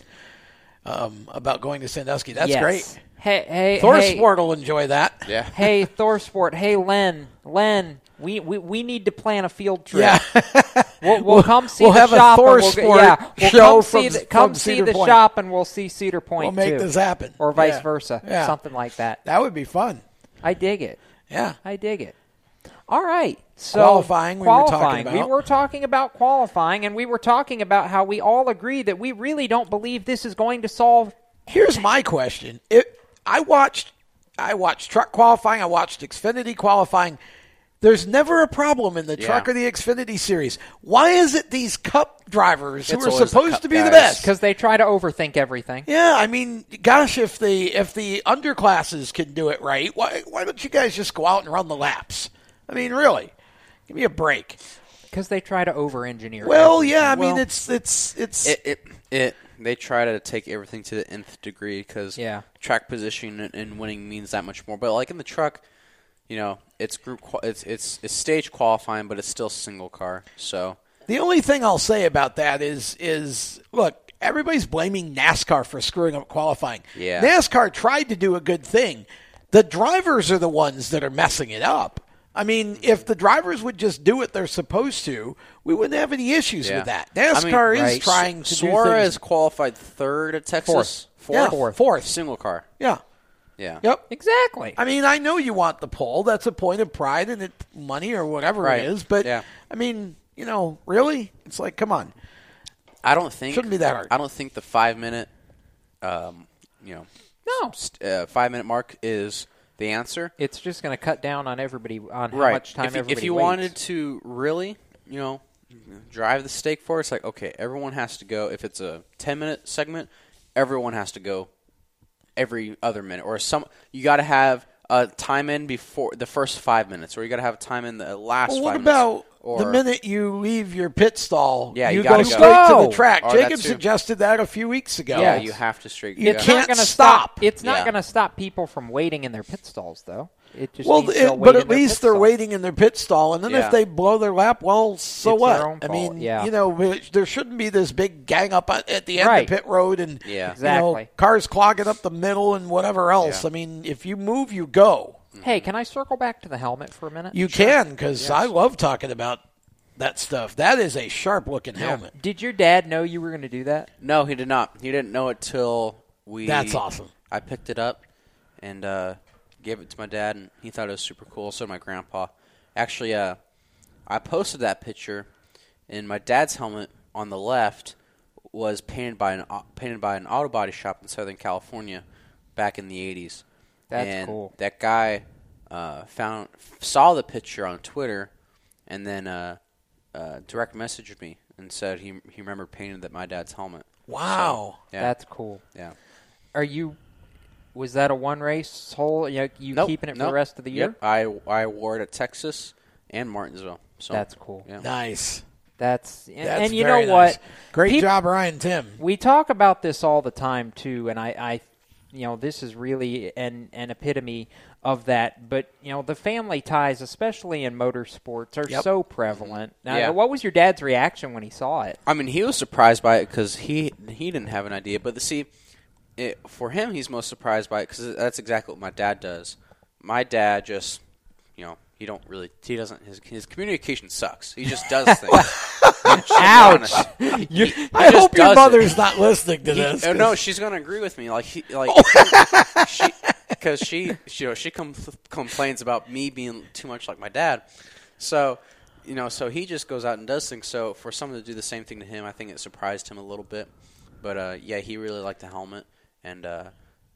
um, about going to Sandusky. That's Yes. great. Hey, hey, Thor hey, Sport will enjoy that. yeah. hey, ThorSport. Hey, Len, Len. We, we, we need to plan a field trip. Yeah. We'll, we'll come see we'll the have a shop. and Thor we'll go- Sport yeah, we'll show come from- see the, come see Cedar the Point. shop, and we'll see Cedar Point We'll make too. this happen. or vice Yeah. versa, Yeah. something like that. That would be fun. I dig it. Yeah. I dig it. All right. So Qualifying, we were talking qualifying. We about. were talking about qualifying, and we were talking about how we all agree that we really don't believe this is going to solve. Here's my question. It, I watched I watched truck qualifying, I watched Xfinity qualifying. There's never a problem in the Yeah. truck or the Xfinity series. Why is it these cup drivers who are supposed to be the best? Because they try to overthink everything. Yeah, I mean, gosh, if the if the underclasses can do it right, why why don't you guys just go out and run the laps? I mean, really, give me a break. Because they try to over-engineer. Well, everything. yeah, I mean, it's it's it's It, it it they try to take everything to the nth degree because Yeah. track position and, and winning means that much more. But like in the truck, you know, it's group it's it's it's stage qualifying, but it's still single car. So The only thing I'll say about that is is look, everybody's blaming NASCAR for screwing up qualifying. Yeah. NASCAR tried to do a good thing. The drivers are the ones that are messing it up. I mean, mm-hmm. if the drivers would just do what they're supposed to, we wouldn't have any issues yeah. with that. I mean, NASCAR is right, trying to do Suarez things. qualified third at Texas. Yeah, Fourth. fourth. Single car. Yeah. Yeah. Yep. Exactly. I mean, I know you want the pole. That's a point of pride and it, money or whatever Right. it is. But Yeah. I mean, you know, really, it's like, come on. I don't think Shouldn't be that hard. I don't think the five minute, um, you know, No. st- uh, five minute mark is the answer. It's just going to cut down on everybody on how right. much time if, you- everybody if you waits. wanted to really, you know, drive the stake for it's like okay, everyone has to go. If it's a ten minute segment, everyone has to go every other minute, or some you got to have a time in before the first five minutes, or you got to have a time in the last. Well, what about minutes, or, the minute you leave your pit stall? Yeah, you you, gotta go go. straight to the track. Oh, or that Jacob suggested that a few weeks ago. Yeah, you have to straight. You go. it's can't not going to stop. It's not Yeah. going to stop people from waiting in their pit stalls, though. It just Well, it- but at least they're stall. waiting in their pit stall, and then Yeah. if they blow their lap, well, so It's what? I mean, yeah. you know, there shouldn't be this big gang up at at the end Right. of pit road, and Yeah. you know, Exactly. cars clogging up the middle and whatever else. Yeah. I mean, if you move, you go. Hey, can I circle back to the helmet for a minute? You can because I love talking about that stuff. That is a sharp looking helmet. Did your dad know you were going to do that? No, he did not. He didn't know it till we. That's awesome. I picked it up and uh, gave it to my dad, and he thought it was super cool. So did my grandpa. Actually, uh, I posted that picture, and my dad's helmet on the left was painted by an au- painted by an auto body shop in Southern California back in the '80s. That's and cool. That guy uh, found saw the picture on Twitter, and then uh, uh, direct messaged me and said he he remembered painting that my dad's helmet. Wow. Yeah. That's cool. Yeah. Are you? Was that a one race whole? You, you Nope, keeping it for the rest of the year? Yep. I I wore it at Texas and Martinsville. So That's cool. Yeah. Nice. That's, and, That's and you very know what? nice. Great Peop- job, Ryan Tim. We talk about this all the time too, and I, I, you know, this is really an an epitome of that. But you know, the family ties, especially in motorsports, are Yep. so prevalent. Mm-hmm. Now, Yeah. what was your dad's reaction when he saw it? I mean, he was surprised by it because he he didn't have an idea. But the, see, it, for him, he's most surprised by it because that's exactly what my dad does. My dad just, you know, he don't really he doesn't his his communication sucks. He just does things. Ouch! You- I hope your does it. mother's not listening to He- this. oh, 'cause- no, she's gonna agree with me. Like, he, like, she, because she, she, you know, she com- complains about me being too much like my dad. So, you know, so he just goes out and does things. So for someone to do the same thing to him, I think it surprised him a little bit. But uh, yeah, he really liked the helmet, and uh,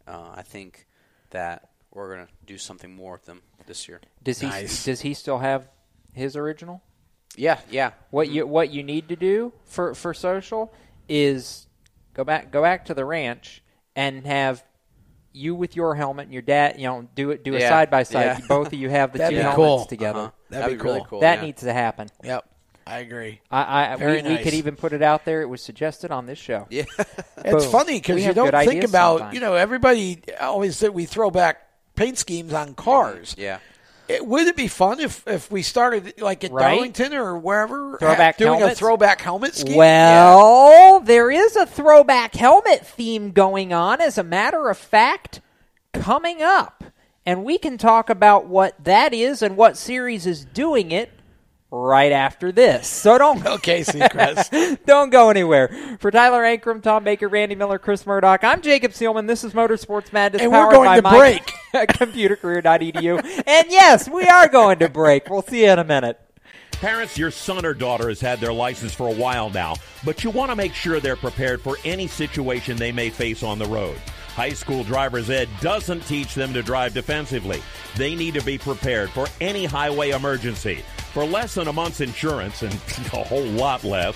uh, I think that we're gonna do something more with them this year. Does he does he still have his original? Yeah, yeah. What you what you need to do for for social is go back go back to the ranch and have you with your helmet and your dad. You know, do it do a side by side. Both of you have the That'd two helmets cool. together. Uh-huh. That'd That'd be be really cool. cool, That yeah. needs to happen. Yep, I agree. I, I Very we, we could even put it out there. It was suggested on this show. Yeah, It's funny because you don't think about sometimes. you know everybody always said we throw back paint schemes on cars. Yeah. It, would it be fun if, if we started like at Right? Darlington or wherever Throwback doing a throwback helmet scheme? Well, there is a throwback helmet theme going on, as a matter of fact, coming up. And we can talk about what that is and what series is doing it right after this. So don't okay, Seacrest. don't go anywhere. For Tyler Ankrum, Tom Baker, Randy Miller, Chris Murdoch, I'm Jacob Seelman. This is Motorsports Madness And we're powered going by to my break. computercareer.edu. and yes, we are going to break. We'll see you in a minute. Parents, your son or daughter has had their license for a while now, but you want to make sure they're prepared for any situation they may face on the road. High school driver's ed doesn't teach them to drive defensively. They need to be prepared for any highway emergency. For less than a month's insurance and a whole lot less,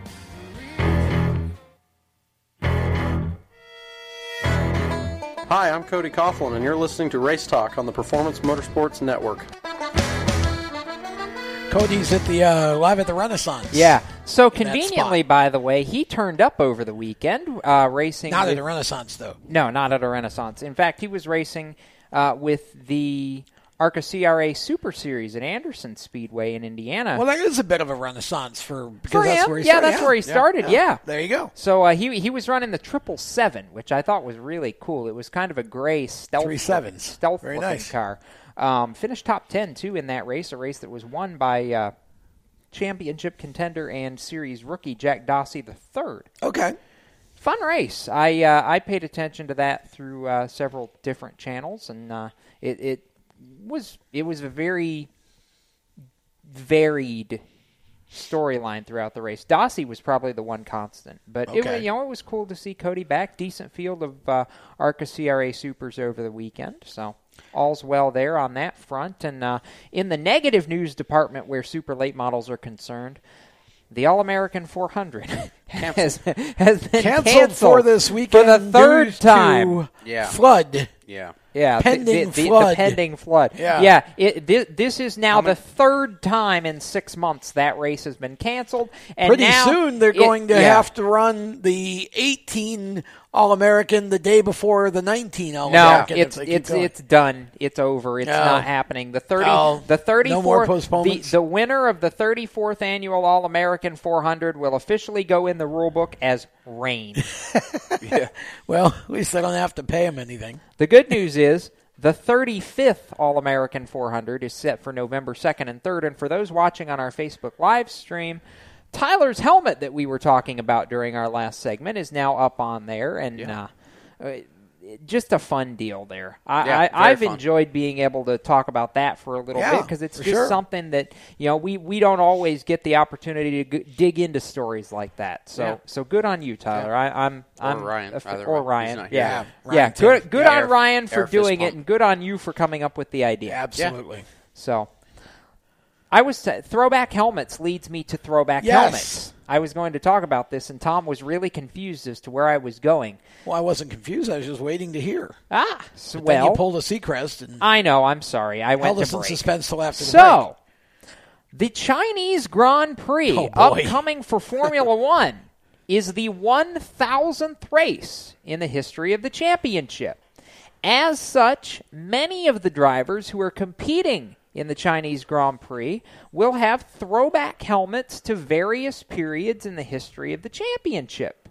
Hi, I'm Cody Coughlin, and you're listening to Race Talk on the Performance Motorsports Network. Cody's at the uh, live at the Renaissance. Yeah. So conveniently, by the way, he turned up over the weekend uh, racing. Not at with- a Renaissance though. No, not at a Renaissance. In fact, he was racing uh, with the ARCA CRA Super Series at Anderson Speedway in Indiana. Well, that is a bit of a renaissance for because for that's where he yeah, started. that's where he started. Yeah, There you go. So uh, he he was running the triple seven, which I thought was really cool. It was kind of a gray stealth Three sevens. stealth Very looking nice. car. Um, finished top ten too in that race, a race that was won by uh, championship contender and series rookie Jack Dossey the third. Okay. Fun race. I uh, I paid attention to that through uh, several different channels, and uh, it it was it was a very varied storyline throughout the race. Dossey was probably the one constant, but it Okay. was, you know it was cool to see Cody back. Decent field of uh, ARCA CRA Supers over the weekend, so all's well there on that front. And uh, in the negative news department, where super late models are concerned. The All American 400 has, has been Canceled canceled for this weekend for the third due to time. Yeah. flood. Yeah. Yeah, the- Pending the, the, the flood. pending flood. Yeah. yeah. It, thi- this is now the third time in six months that race has been canceled, and Pretty now soon they're it- going to yeah. have to run the 18 All American the day before the 19 All No, it's it's it's done. It's over. It's No. not happening. The thirty, No. the thirty No more the, postponements? the winner of the thirty fourth annual All American 400 will officially go in the rule book as rain. yeah. Well, at least they don't have to pay him anything. The good news is the 35th All American 400 is set for November 2nd and 3rd. And for those watching on our Facebook live stream, Tyler's helmet that we were talking about during our last segment is now up on there. And uh, uh, just a fun deal there. I, yeah, I, I've fun. enjoyed being able to talk about that for a little Yeah, bit because it's just sure. something that you know we, we don't always get the opportunity to g- dig into stories like that. So Yeah. so good on you, Tyler. I, I'm Or I'm Ryan, f- or. Ryan. not. Yeah, Yeah, yeah. Good good Yeah. on Ryan for doing it, and good on you for coming up with the idea. Absolutely. So, I was t- throwback helmets leads me to throwback Yes. helmets. I was going to talk about this, and Tom was really confused as to where I was going. Well, I wasn't confused. I was just waiting to hear. Ah, so, well, you pulled a Seacrest and I know. I'm sorry. I went to us in break. suspense till after the So, the Chinese Grand Prix Oh, upcoming for Formula One is the 1,000th race in the history of the championship. As such, many of the drivers who are competing in the Chinese Grand Prix will have throwback helmets to various periods in the history of the championship.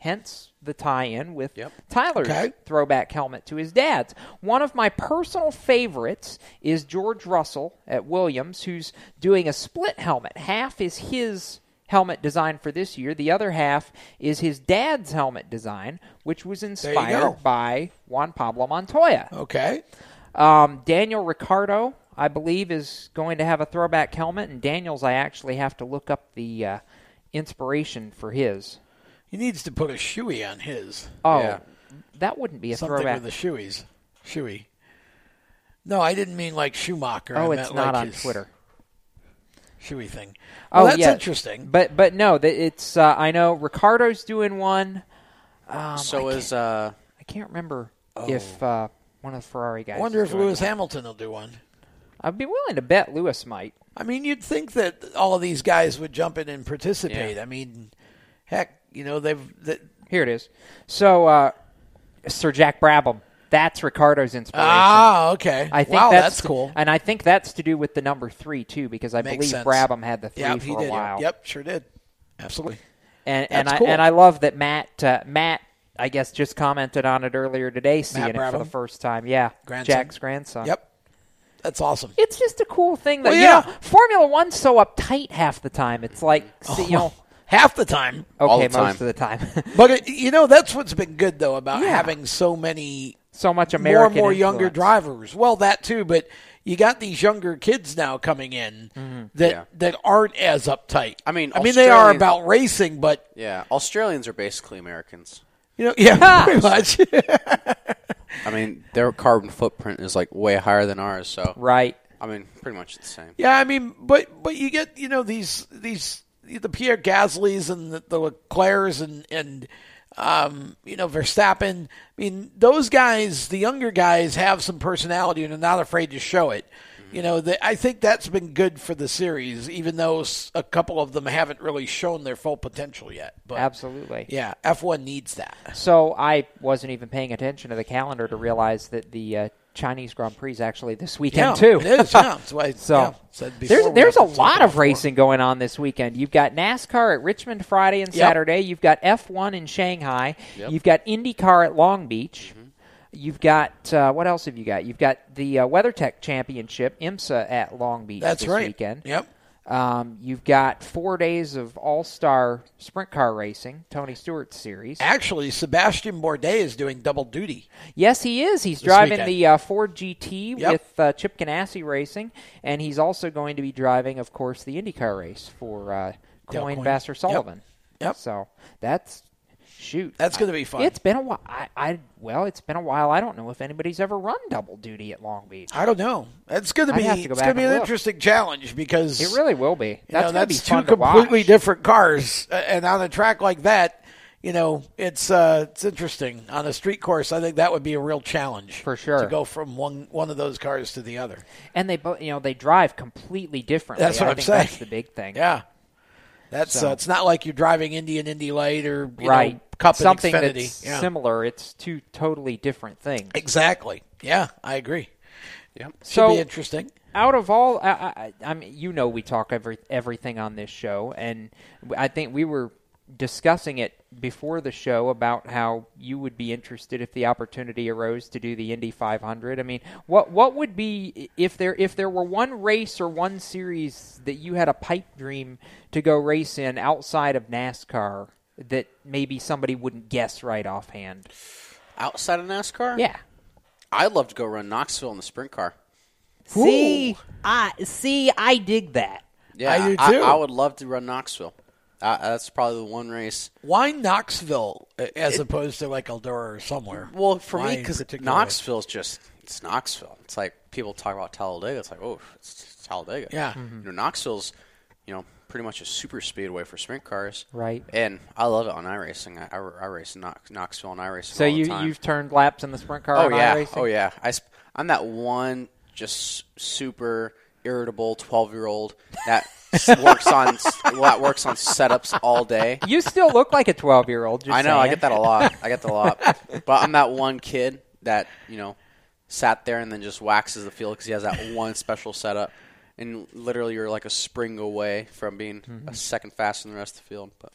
Hence the tie in with Tyler's Okay. throwback helmet to his dad's. One of my personal favorites is George Russell at Williams, who's doing a split helmet. Half is his helmet design for this year, the other half is his dad's helmet design, which was inspired by Juan Pablo Montoya. Okay. Um, Daniel Ricciardo, I believe, is going to have a throwback helmet, and Daniel's, I actually have to look up the uh, inspiration for his. He needs to put a shoey on his. Oh, Yeah. that wouldn't be a throwback. Something throwback. with the shoeys. Shoey. No, I didn't mean like Schumacher. I oh, it's not like on his Twitter. Shoey thing. Well, oh, that's yeah. interesting. But but no, it's uh, I know Ricciardo's doing one. Um, so I is uh I can't remember if uh, one of the Ferrari guys. I wonder is if doing Lewis one. Hamilton will do one. I'd be willing to bet Lewis might. I mean, you'd think that all of these guys would jump in and participate. I mean, heck, you know they've. They, Here it is. So uh, Sir Jack Brabham. That's Ricciardo's inspiration. ah, okay. I think wow, that's, that's cool. and I think that's to do with the number three too, because I Makes believe sense. Brabham had the three Yep, for he a did. while. Yep, sure did. Absolutely. And and I cool. and I love that Matt uh, Matt I guess just commented on it earlier today, seeing it for the first time. Yeah, Grandson. Jack's grandson. Yep, that's awesome. It's just a cool thing that Well, you yeah. know. Formula One's so uptight half the time. It's like oh, see, you know. half the time. Okay, All the most time. of the time. But it, you know that's what's been good though about Yeah. having so many so much American more and more younger drivers. Well, that too, but you got these younger kids now coming in mm-hmm. that Yeah. that aren't as uptight. I mean, I mean they are about racing, but yeah, Australians are basically Americans. You know, yeah, pretty much. I mean, their carbon footprint is like way higher than ours, so Right. I mean, pretty much the same. yeah, I mean, but but you get you know these these the Pierre Gasly's and the, the Leclercs and and um, you know Verstappen. I mean, those guys, the younger guys, have some personality and are not afraid to show it. You know, the, I think that's been good for the series, even though a couple of them haven't really shown their full potential yet. But Absolutely. yeah, F1 needs that. So I wasn't even paying attention to the calendar to realize that the uh, Chinese Grand Prix is actually this weekend Yeah, too. it is, yeah. That's why I- so yeah, said before there's there's a have to take lot of off racing going on this weekend. You've got NASCAR at Richmond Friday and Yep. Saturday. You've got F1 in Shanghai. Yep. You've got IndyCar at Long Beach. Mm-hmm. You've got uh, what else have you got? You've got the uh, WeatherTech Championship IMSA at Long Beach That's this right. weekend. Yep. Um, you've got four days of all-star sprint car racing, Tony Stewart series. Actually, Sebastian Bourdais is doing double duty. Yes, he is. He's driving weekend. the uh, Ford GT Yep. with uh, Chip Ganassi Racing, and he's also going to be driving, of course, the IndyCar race for uh, Coyne Coyne. Vassar Yep. Sullivan. Yep. So that's shoot. That's gonna be fun. It's been a while. I, I well, it's been a while. I don't know if anybody's ever run double duty at Long Beach. I don't know. It's going to be to go it's going to be an look. interesting challenge because It really will be. You That's know, gonna be that's two completely different cars, and on a track like that, you know, it's uh, it's interesting. On a street course, I think that would be a real challenge For sure. to go from one one of those cars to the other. And they both, you know, they drive completely differently. That's what I I'm think saying. That's the big thing. Yeah, that's So- uh, it's not like you're driving Indian and Indy Light or you right. know, Cup Something and that's yeah. similar. It's two totally different things. Exactly. Yeah, I agree. Yep. Should So- be interesting. out of all, I, I, I mean, you know, we talk every everything on this show, and I think we were discussing it before the show about how you would be interested if the opportunity arose to do the Indy 500. I mean, what what would be if there if there were one race or one series that you had a pipe dream to go race in outside of NASCAR that maybe somebody wouldn't guess right offhand? Outside of NASCAR? Yeah. I'd love to go run Knoxville in the sprint car. See, I see, I dig that. Yeah, I do I. I would love to run Knoxville. Uh, that's probably the one race. Why Knoxville uh, as opposed to like Eldora or somewhere? Well, for Why me, in because particular? Knoxville's just it's Knoxville. It's like people talk about Talladega. It's like oh, it's Talladega. Yeah. You know, Knoxville's you know pretty much a super speedway for sprint cars. Right. And I love it on iRacing. I, I, I race in Knox, Knoxville on iRacing. So all the you time. you've turned laps in the sprint car? Oh on yeah, iRacing? oh yeah. I sp- I'm that one just super irritable 12 year old that works on well, that works on setups all day. You still look like a 12 year old. I know. I get that a lot. I get that a lot. But I'm that one kid that you know sat there and then just waxes the field because he has that one special setup, and literally you're like a spring away from being Mm-hmm. a second faster than the rest of the field. But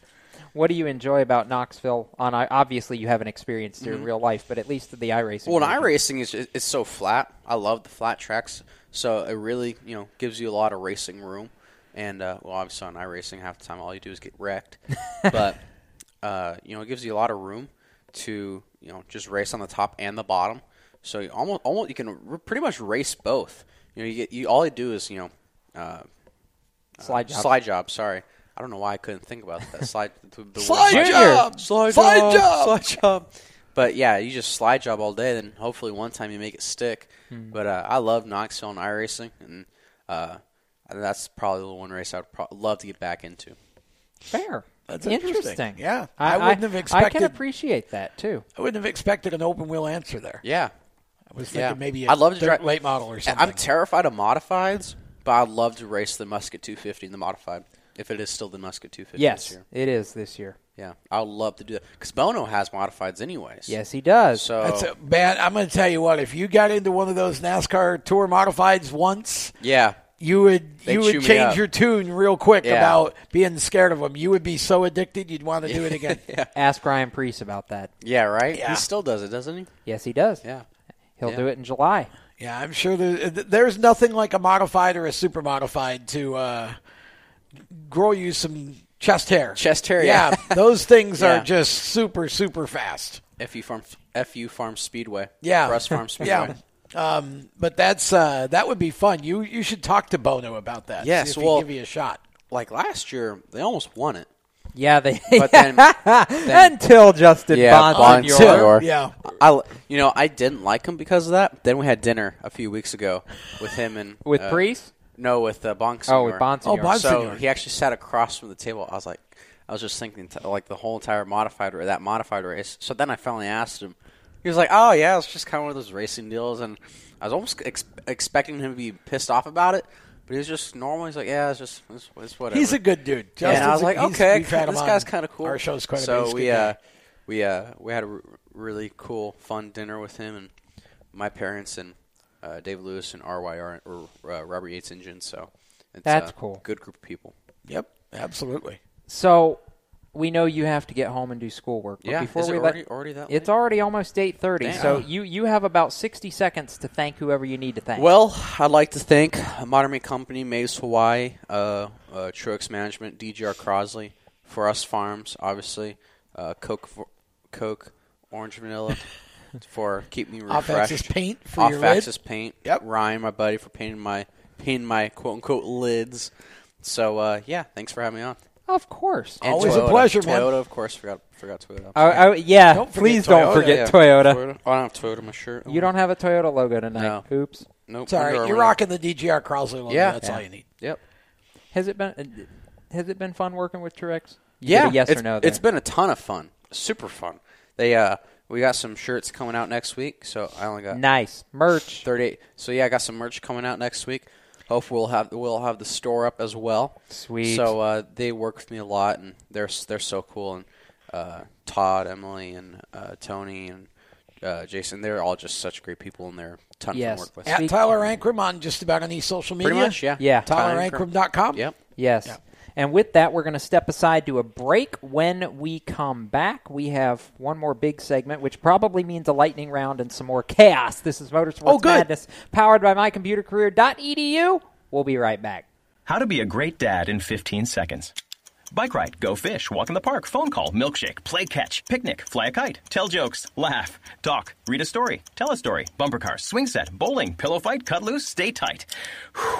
What do you enjoy about Knoxville? On obviously you haven't experienced it in Mhm. real life, but at least the iRacing. well, iRacing is it's so flat. I love the flat tracks, so it really you know gives you a lot of racing room. And uh, well, obviously on iRacing, half the time all you do is get wrecked. but uh, you know, it gives you a lot of room to you know just race on the top and the bottom. So you almost almost you can r- pretty much race both. You know, you get you all you do is you know uh, Slide uh, job. slide job. Sorry, I don't know why I couldn't think about that. Slide the, the Slide word- job! slide, Slide job, job! slide job. But yeah, you just slide job all day. Then hopefully one time you make it stick. Hmm. But uh, I love Knoxville and iRacing, and uh, that's probably the one race I'd pro- love to get back into. Fair. That's interesting. interesting. Yeah, I, I wouldn't have expected. I can appreciate that too. I wouldn't have expected an open wheel answer there. Yeah, I was yeah. thinking maybe I'd love to dirt drive late model or something. I'm terrified of modifieds, but I'd love to race the Musket 250 in the modified if it is still the Musket 250 Yes, this year. it is this year. Yeah, I would love to do that because Bono has modifieds anyways. Yes, he does. So That's a bad. I'm going to tell you what. If you got into one of those NASCAR Tour modifieds once, yeah, you would They'd you would change your tune real quick Yeah. about being scared of them. You would be so addicted you'd want to do it again. Ask Ryan Preece about that. yeah, right. Yeah. He still does it, doesn't he? Yes, he does. Yeah, He'll Yeah. do it in July. Yeah, I'm sure there, there's nothing like a modified or a super modified to uh, grow you some chest hair. Chest hair, Yeah, yeah. those things Yeah. are just super super fast. FU Farm FU Farm Speedway. Yeah, Russ Farm Speedway. yeah. Um, but that's uh, that would be fun. You you should talk to Bono about that. Yes, See if he'd well- give you a shot. Like last year, they almost won it. Yeah, they. But then, then until Justin yeah, Bonsignore. Bonsignore. Yeah. I, you know, I didn't like him because of that. Then we had dinner a few weeks ago with him and With uh, Preece? No, with uh, Bonsignore. Oh, with Bonsignore. Oh, Bonsignore. So he actually sat across from the table. I was like, I was just thinking, t- like the whole entire modified or that modified race. So then I finally asked him. He was like, "Oh yeah, it's just kind of one of those racing deals," and I was almost ex- expecting him to be pissed off about it. But he was just normal. He's like, "Yeah, it's just it's, it's whatever." He's a good dude. Yeah, and I was Justin's a- like, "Okay, we've this guy's kind of cool." our shows quite a so we uh, we uh, we had a r- really cool, fun dinner with him and my parents, and uh, David Lewis and RYR or uh, Robert Yates engine. So it's That's a cool. Good group of people. Yep, absolutely. So we know you have to get home and do schoolwork. But Yeah, before is we it let- already- already that It's already almost eight thirty. Damn. So you you have about sixty seconds to thank whoever you need to thank. Well, I'd like to thank Modern Meat Company, Maves Hawaii, uh, uh, Truex Management, DGR Crosley, For Us Farms, obviously, uh, Coke, Coke, Orange Vanilla, for keeping me Off refreshed. Axis Paint for Off your lid. Axis Paint. Yep. Ryan, my buddy, for painting my painting my quote unquote lids. So uh, yeah, thanks for having me on. Of course, And Always a Toyota. pleasure, man. Toyota, of course, forgot forgot Toyota. Oh, yeah, Don't forget please don't forget Yeah, Toyota. Oh, I don't have Toyota on my shirt. You don't have a Toyota logo tonight. No. Oops. Nope. It's all right. You're rocking the DGR Crosley logo. Yeah. That's all you need. Yep. Has it been uh, has it been fun working with Truex? You Yeah, a yes it's, or no. There. it's been a ton of fun, super fun. They uh, we got some shirts coming out next week, so I only got Nice. Merch. Thirty-eight. So yeah, I got some merch coming out next week. Hopefully we'll have we'll have the store up as well. Sweet. So uh, they work with me a lot, and they're they're so cool. And uh, Todd, Emily, and uh, Tony, and uh, Jason, they're all just such great people, and they're a ton Yes. of fun to work with. At Tyler Ankrum on just about any social media. Pretty much, yeah. Yeah. TylerAnkrum.com. Yep. Yes. And with that, we're going to step aside to a break. When we come back, we have one more big segment, which probably means a lightning round and some more chaos. This is Motorsports Oh, good. Madness, powered by mycomputercareer.edu. We'll be right back. How to be a great dad in 15 seconds. Bike ride, go fish, walk in the park, phone call, milkshake, play catch, picnic, fly a kite, tell jokes, laugh, talk, read a story, tell a story, bumper car, swing set, bowling, pillow fight, cut loose, stay tight. Whew.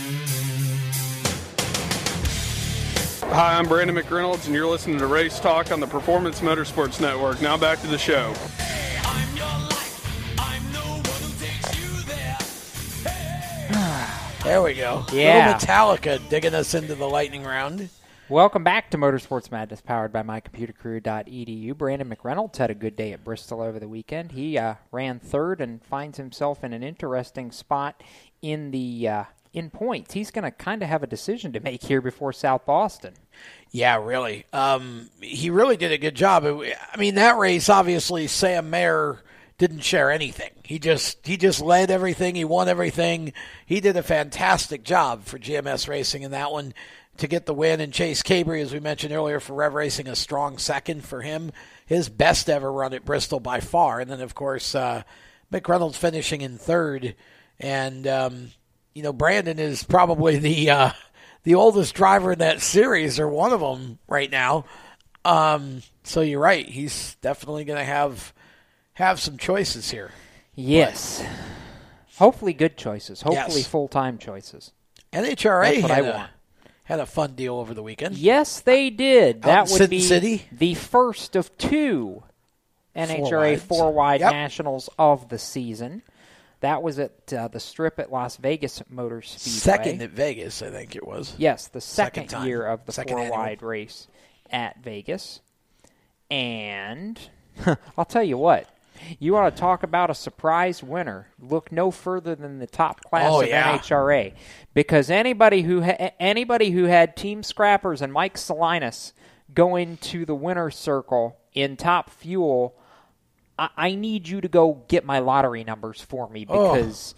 Hi, I'm Brandon McReynolds, and you're listening to Race Talk on the Performance Motorsports Network. Now back to the show. There we go. Yeah. Little Metallica digging us into the lightning round. Welcome back to Motorsports Madness, powered by mycomputercareer.edu. Brandon McReynolds had a good day at Bristol over the weekend. He uh, ran third and finds himself in an interesting spot in the uh, in points. He's going to kind of have a decision to make here before South Boston. Yeah, really. Um, he really did a good job. I mean, that race obviously Sam Mayer didn't share anything. He just he just led everything. He won everything. He did a fantastic job for GMS Racing in that one to get the win. And Chase Cabre, as we mentioned earlier, for Rev Racing, a strong second for him. His best ever run at Bristol by far. And then of course uh, McReynolds finishing in third. And um, you know Brandon is probably the uh, the oldest driver in that series, or one of them right now. Um, so you're right. He's definitely going to have have some choices here. Yes. Hopefully, good choices. Hopefully, Yes. full time choices. NHRA That's what had I a- want. had a fun deal over the weekend. Yes, they did. That would be City? the first of two NHRA four wide Yep. nationals of the season. That was at uh, the Strip at Las Vegas Motor Speedway. Second at Vegas, I think it was. Yes, the Second second, year of the Second four annual. wide race at Vegas. And I'll tell you what, you want to talk about a surprise winner? Look no further than the top class Oh, of yeah. NHRA, because anybody who ha- anybody who had Team Scrappers and Mike Salinas going to the winner's circle in top fuel. I, I need you to go get my lottery numbers for me Oh. because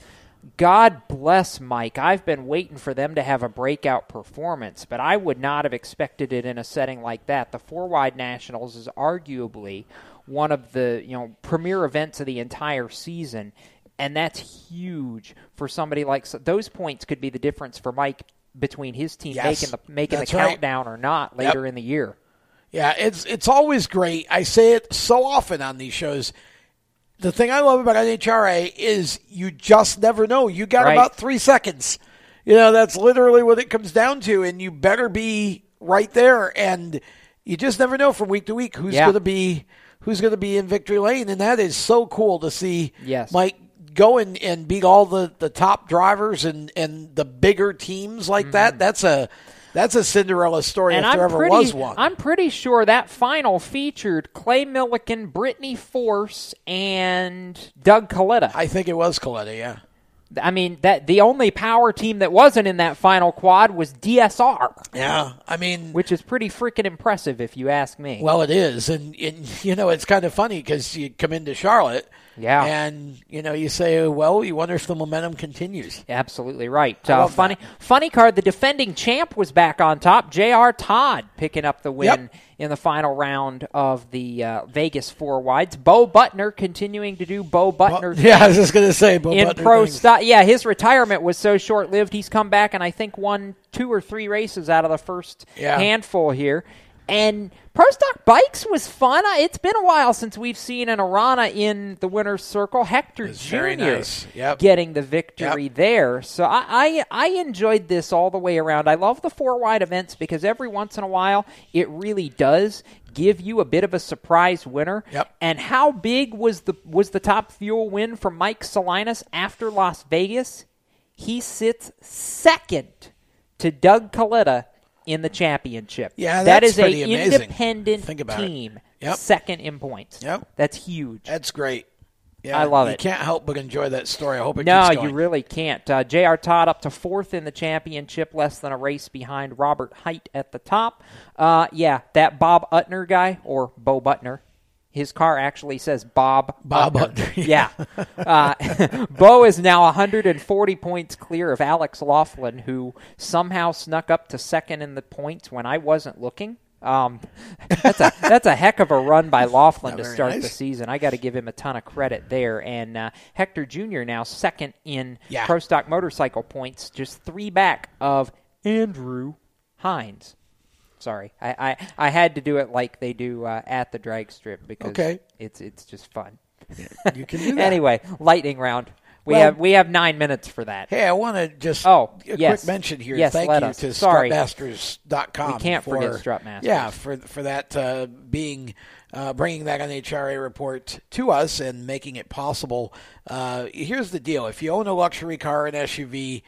God bless Mike. I've been waiting for them to have a breakout performance, but I would not have expected it in a setting like that. The four wide nationals is arguably one of the you know premier events of the entire season, and that's huge for somebody like so those points could be the difference for Mike between his team Yes, making the making the that's right. countdown or not Yep. later in the year. Yeah, it's it's always great. I say it so often on these shows. The thing I love about NHRA is you just never know. You got Right. about three seconds. You know, that's literally what it comes down to, and you better be right there. And you just never know from week to week who's Yeah. going to be who's going to be in victory lane, and that is so cool to see. Yes. Mike go and, and beat all the, the top drivers and, and the bigger teams like that. Mm-hmm. That's a that's a Cinderella story and if there I'm ever pretty, was one. I'm pretty sure that final featured Clay Millican, Brittany Force, and Doug Kalitta. I think it was Kalitta, yeah. I mean that the only power team that wasn't in that final quad was DSR. Yeah, I mean, which is pretty freaking impressive if you ask me. Well, it is, and, and you know it's kind of funny because you come into Charlotte, Yeah. and you know you say, well, you wonder if the momentum continues. Absolutely right. Uh, funny, funny card. The defending champ was back on top. J.R. Todd picking up the win Yep. in the final round of the uh, Vegas four wides. Bo Butner continuing to do Bo Butner. yeah, I was just gonna say, Bo in Butner pro style. Yeah, his retirement was so short lived. He's come back and I think won two or three races out of the first Yeah. handful here. And Pro Stock Bikes was fun. It's been a while since we've seen an Arana in the winner's circle. Hector Jr. nice. Yep. getting the victory there. So I, I I enjoyed this all the way around. I love the four wide events because every once in a while it really does give you a bit of a surprise winner. Yep. And how big was the was the top fuel win for Mike Salinas after Las Vegas? He sits second to Doug Kalitta in the championship. Yeah, that is a amazing. independent Think about it. team. Yep. Second in points. Yep. That's huge. That's great. Yeah, I love you it. can't help but enjoy that story. I hope it No, you really can't. Uh, J.R. Todd up to fourth in the championship, less than a race behind Robert Hight at the top. Uh, yeah, that Bob Utner guy, or Bo Butner. His car actually says Bob. Bob yeah. Uh, Bo is now 140 points clear of Alex Laughlin, who somehow snuck up to second in the points when I wasn't looking. Um, that's a that's a heck of a run by Laughlin to start the season. I got to give him a ton of credit there. And uh, Hector Jr. now second in Yeah. pro stock motorcycle points, just three back of Andrew Hines. Sorry, I, I, I had to do it like they do uh, at the drag strip because Okay. it's it's just fun. you can do that. anyway, lightning round. We Well- have we have nine minutes for that. Hey, I want to just Oh, a yes. quick mention here. Yes, Thank you us. to Sorry. strutmasters.com. We can't for, forget Strutmasters. Yeah, for for that uh, being uh, bringing that NHRA report to us and making it possible. Uh, here's the deal: if you own a luxury car and SUV.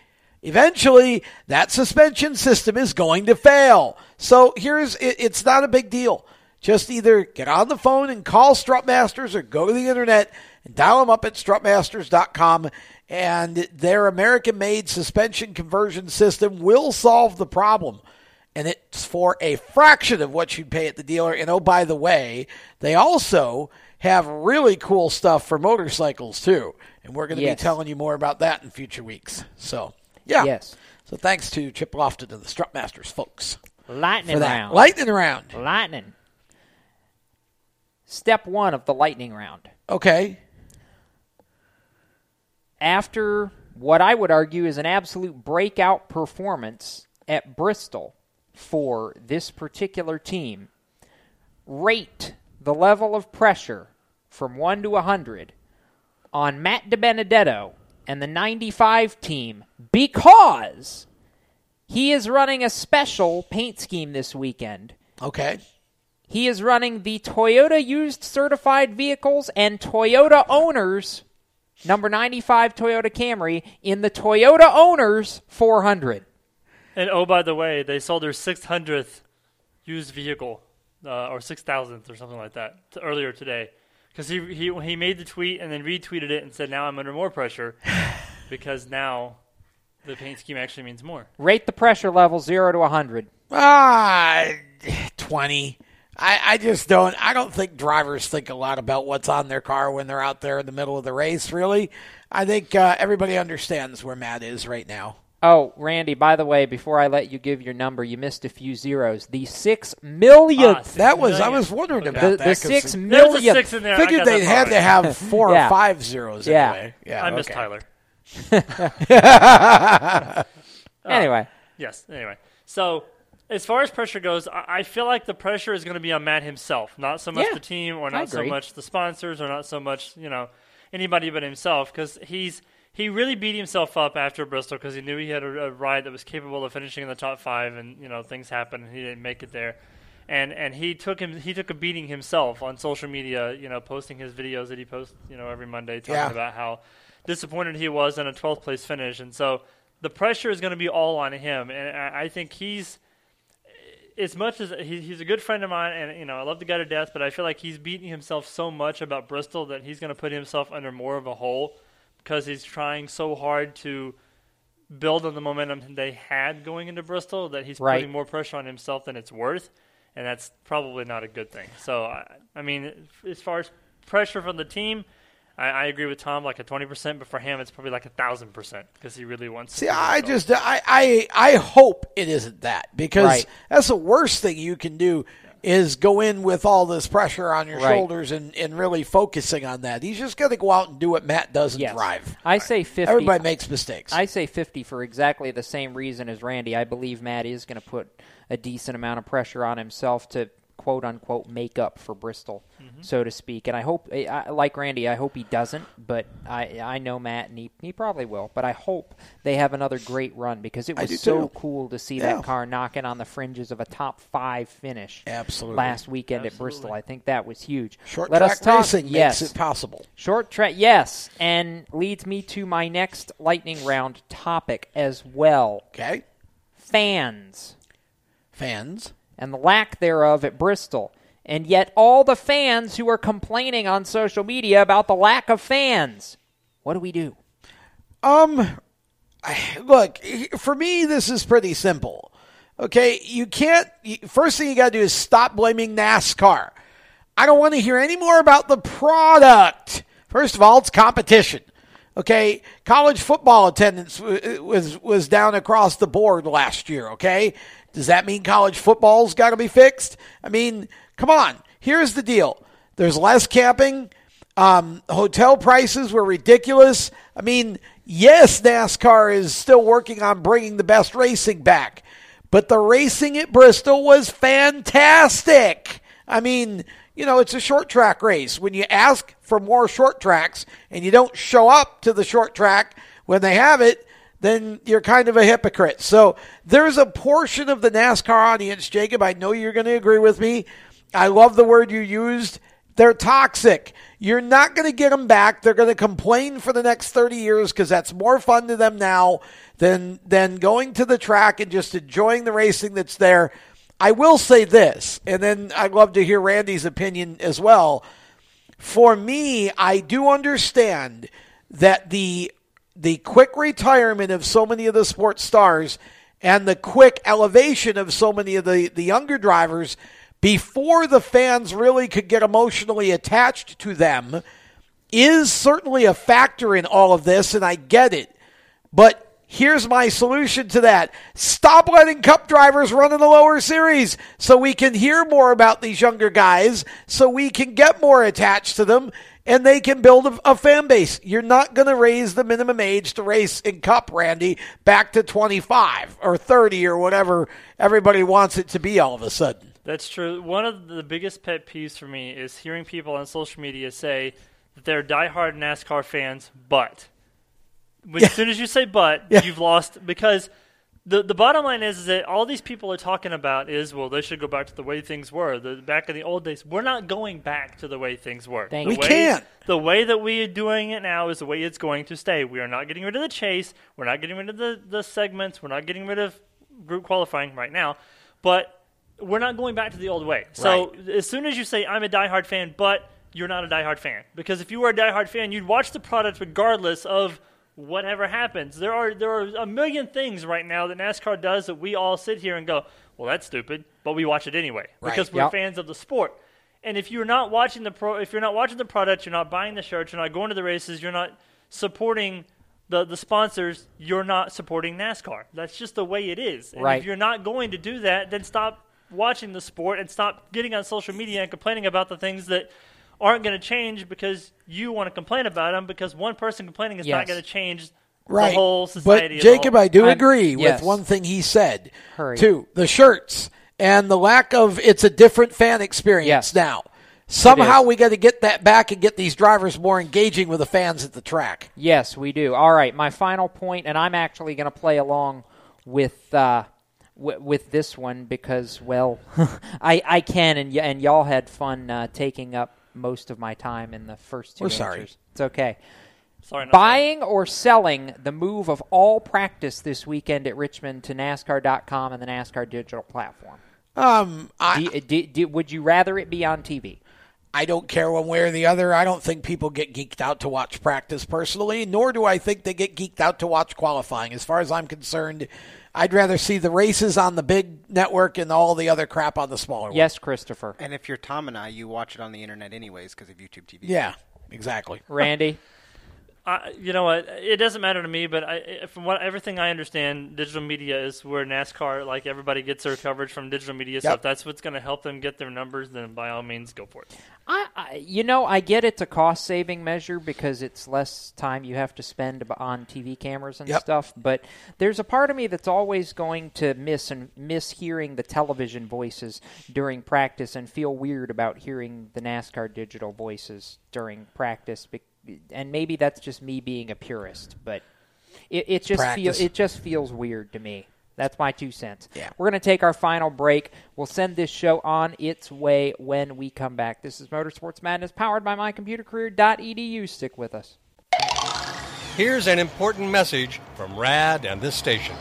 Eventually, that suspension system is going to fail. So here's it, it's not a big deal. Just either get on the phone and call Strutmasters or go to the internet and dial them up at strutmasters.com. And their American made suspension conversion system will solve the problem. And it's for a fraction of what you'd pay at the dealer. And oh, by the way, they also have really cool stuff for motorcycles too. And we're going to Yes. be telling you more about that in future weeks. So, yeah. Yes. So thanks to Chip Lofton and the Strutmasters folks. Lightning round. Lightning round. Lightning. Step one of the lightning round. Okay. After what I would argue is an absolute breakout performance at Bristol for this particular team, rate the level of pressure from 1 to 100 on Matt DiBenedetto and the 95 team because he is running a special paint scheme this weekend. Okay. He is running the Toyota used certified vehicles and Toyota owners number 95 Toyota Camry in the Toyota owners 400. And oh, by the way, they sold their 600th used vehicle, uh, or 6,000th or something like that, t- earlier today. Because he, he, he made the tweet and then retweeted it and said, now I'm under more pressure because now the paint scheme actually means more. Rate the pressure level 0 to 100. Ah, twenty. I, I just don't. I don't think drivers think a lot about what's on their car when they're out there in the middle of the race. Really, I think uh, everybody understands where Matt is right now. Oh, Randy, by the way, before I let you give your number, you missed a few zeros. The six millionth. Ah, that was I was wondering about the, that. the 'cause six it- millionth. six in there. I Figured got they had part to have four Yeah. or five zeros Yeah. anyway. Yeah, I miss okay. Tyler. Oh, anyway. Yes. Anyway, so as far as pressure goes, I, I feel like the pressure is going to be on Matt himself, not so much Yeah, the team, or not so much the sponsors, or not so much you know anybody but himself, because he's he really beat himself up after Bristol because he knew he had a, a ride that was capable of finishing in the top five, and you know things happened and he didn't make it there. And and he took him he took a beating himself on social media, you know, posting his videos that he posts, you know, every Monday talking Yeah. about how disappointed he was in a 12th place finish. And so the pressure is going to be all on him. And I, I think he's, as much as he, he's a good friend of mine, and you know I love the guy to death, but I feel like he's beating himself so much about Bristol that he's going to put himself under more of a hole because he's trying so hard to build on the momentum they had going into Bristol that he's Right. putting more pressure on himself than it's worth, and that's probably not a good thing. So I, I mean, as far as pressure from the team. I, I agree with Tom, like a twenty percent, but for him, it's probably like a thousand percent because he really wants. See, to do I just I, I I hope it isn't that because Right. that's the worst thing you can do is go in with all this pressure on your Right. shoulders and, and really focusing on that. He's just going to go out and do what Matt does and Yes. drive. I say 50. Everybody makes mistakes. I say 50 for exactly the same reason as Randy. I believe Matt is going to put a decent amount of pressure on himself to quote unquote make up for Bristol, Mm-hmm. so to speak. And I hope, I, I- like Randy, I hope he doesn't, but I I know Matt and he, he probably will. But I hope they have another great run because it was so too. cool to see Yeah. that car knocking on the fringes of a top five finish Absolutely. last weekend at Bristol. I think that was huge. Short Let track us talk, racing yes. makes it possible. Short track, yes, and leads me to my next lightning round topic as well. Okay. Fans Fans. And the lack thereof at Bristol. And yet, all the fans who are complaining on social media about the lack of fans. What do we do? Um, look, for me, this is pretty simple. Okay, you can't. First thing you got to do is stop blaming NASCAR. I don't want to hear any more about the product. First of all, it's competition. Okay, college football attendance was was down across the board last year. Okay, does that mean college football's got to be fixed? I mean, come on. Here's the deal: there's less camping. Um, hotel prices were ridiculous. I mean, yes, NASCAR is still working on bringing the best racing back, but the racing at Bristol was fantastic. I mean, you know, it's a short track race. When you ask for more short tracks and you don't show up to the short track when they have it, then you're kind of a hypocrite. So there's a portion of the NASCAR audience, Jacob. I know you're going to agree with me. I love the word you used. They're toxic. You're not going to get them back. They're going to complain for the next 30 years because that's more fun to them now than than going to the track and just enjoying the racing that's there. I will say this, and then I'd love to hear Randy's opinion as well. For me, I do understand that the the quick retirement of so many of the sports stars and the quick elevation of so many of the, the younger drivers before the fans really could get emotionally attached to them is certainly a factor in all of this, and I get it. But Here's my solution to that. Stop letting cup drivers run in the lower series so we can hear more about these younger guys, so we can get more attached to them, and they can build a, a fan base. You're not going to raise the minimum age to race in cup, Randy, back to 25 or 30 or whatever everybody wants it to be all of a sudden. That's true. One of the biggest pet peeves for me is hearing people on social media say that they're diehard NASCAR fans, but when, as soon as you say "but," you've lost because the the bottom line is, is that all these people are talking about is well, they should go back to the way things were. The back in the old days, we're not going back to the way things were. Thank the We way, can't. The way that we are doing it now is the way it's going to stay. We are not getting rid of the chase. We're not getting rid of the the segments. We're not getting rid of group qualifying right now, but we're not going back to the old way. So as soon as you say I'm a diehard fan, but you're not a diehard fan, because if you were a diehard fan, you'd watch the product regardless of whatever happens. There are there are a million things right now that NASCAR does that we all sit here and go, well, that's stupid, but we watch it anyway Right. because we're Yep. fans of the sport. And if you're not watching the pro, if you're not watching the product, you're not buying the shirts, you're not going to the races, you're not supporting the the sponsors, you're not supporting NASCAR. That's just the way it is. And Right. if you're not going to do that, then stop watching the sport and stop getting on social media and complaining about the things that aren't going to change because you want to complain about them because one person complaining is not going to change Right. the whole society. But Jacob, whole. I do I'm- agree yes. with one thing he said. Hurry. Too the shirts and the lack of it's a different fan experience Yes. now. Somehow we got to get that back and get these drivers more engaging with the fans at the track. Yes, we do. All right, my final point, and I'm actually going to play along with uh, w- with this one because, well, I I can, and y- and y'all had fun uh, taking up most of my time in the first 2 We're sorry. It's okay. Sorry, not Buying or selling the move of all practice this weekend at Richmond to NASCAR.com and the NASCAR digital platform. Um, I, Do, do, do, would you rather it be on TV? I don't care one way or the other. I don't think people get geeked out to watch practice personally, nor do I think they get geeked out to watch qualifying. As far as I'm concerned, I'd rather see the races on the big network and all the other crap on the smaller one. Yes, Christopher. And if you're Tom and I, you watch it on the internet anyways because of YouTube TV. Yeah, exactly. Randy? I, you know what? It doesn't matter to me, but I, from what everything I understand, digital media is where NASCAR, like everybody gets their coverage from digital media. So if that's what's going to help them get their numbers, then by all means, go for it. I, I, you know, I get it's a cost saving measure because it's less time you have to spend on TV cameras and Yep. stuff. But there's a part of me that's always going to miss and miss hearing the television voices during practice and feel weird about hearing the NASCAR digital voices during practice. And maybe that's just me being a purist, but it, it just feels it just feels weird to me. That's my two cents. Yeah. We're going to take our final break. We'll send this show on its way when we come back. This is Motorsports Madness powered by mycomputercareer.edu. Stick with us. Here's an important message from RAD and this station.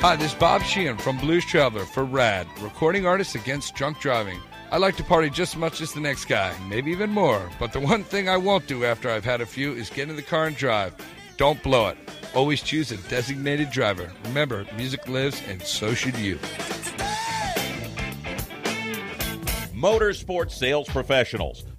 Hi, this is Bob Sheehan from Blues Traveler for RAD, recording artists against drunk driving. I like to party just as much as the next guy, maybe even more. But the one thing I won't do after I've had a few is get in the car and drive. Don't blow it. Always choose a designated driver. Remember, music lives, and so should you. Motorsports sales professionals.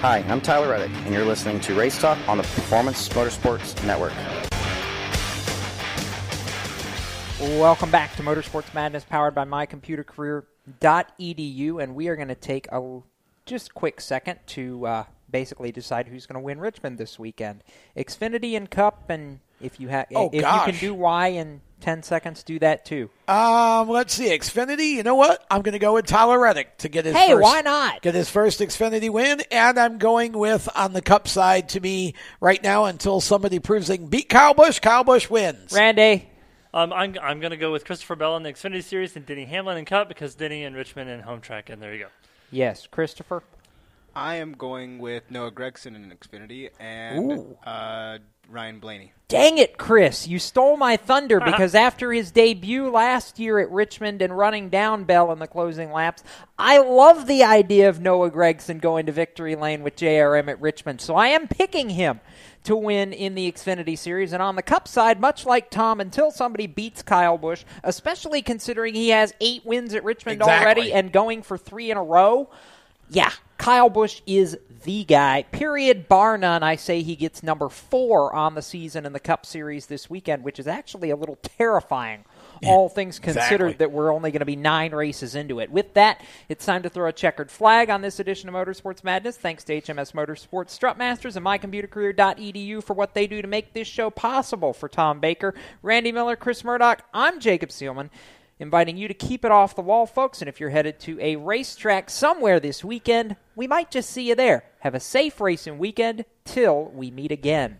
Hi, I'm Tyler Reddick, and you're listening to Race Talk on the Performance Motorsports Network. Welcome back to Motorsports Madness, powered by mycomputercareer.edu, and we are going to take a just quick second to uh, basically decide who's going to win Richmond this weekend. Xfinity and Cup, and if you have, Oh, if gosh. you can do Y in ten seconds, do that too. Um, let's see, Xfinity. You know what? I'm going to go with Tyler Reddick to get his. Hey, first, why not? get his first Xfinity win? And I'm going with on the Cup side to me right now until somebody proves they can beat Kyle Busch. Kyle Busch wins. Randy. Um, I'm I'm going to go with Christopher Bell in the Xfinity Series and Denny Hamlin in Cup because Denny and Richmond in home track, and there you go. Yes, Christopher. I am going with Noah Gragson in Xfinity and uh, Ryan Blaney. Dang it, Chris. You stole my thunder because after his debut last year at Richmond and running down Bell in the closing laps, I love the idea of Noah Gragson going to victory lane with JRM at Richmond. So I am picking him to win in the Xfinity Series. And on the Cup side, much like Tom, until somebody beats Kyle Busch, especially considering he has eight wins at Richmond Exactly. already and going for three in a row, yeah, Kyle Busch is the guy. Period. Bar none. I say he gets number four on the season in the Cup Series this weekend, which is actually a little terrifying. All things considered, exactly. that we're only going to be nine races into it. With that, it's time to throw a checkered flag on this edition of Motorsports Madness. Thanks to HMS Motorsports, Strutmasters, and MyComputerCareer.edu for what they do to make this show possible. For Tom Baker, Randy Miller, Chris Murdoch, I'm Jacob Seelman inviting you to keep it off the wall, folks. And if you're headed to a racetrack somewhere this weekend, we might just see you there. Have a safe racing weekend till we meet again.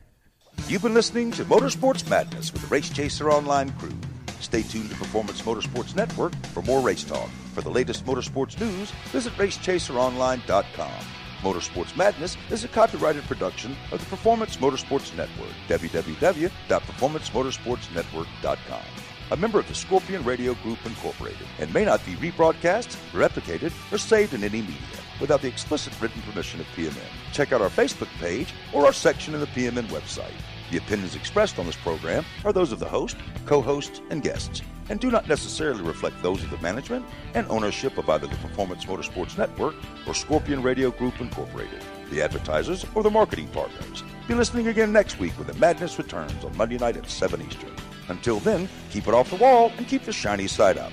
You've been listening to Motorsports Madness with the Race Chaser Online crew. Stay tuned to Performance Motorsports Network for more race talk. For the latest motorsports news, visit racechaseronline.com. Motorsports Madness is a copyrighted production of the Performance Motorsports Network. www.performancemotorsportsnetwork.com. A member of the Scorpion Radio Group Incorporated and may not be rebroadcast, replicated, or saved in any media without the explicit written permission of PMN. Check out our Facebook page or our section in the PMN website. The opinions expressed on this program are those of the host, co hosts, and guests, and do not necessarily reflect those of the management and ownership of either the Performance Motorsports Network or Scorpion Radio Group Incorporated, the advertisers, or the marketing partners. Be listening again next week when the madness returns on Monday night at 7 Eastern. Until then, keep it off the wall and keep the shiny side up.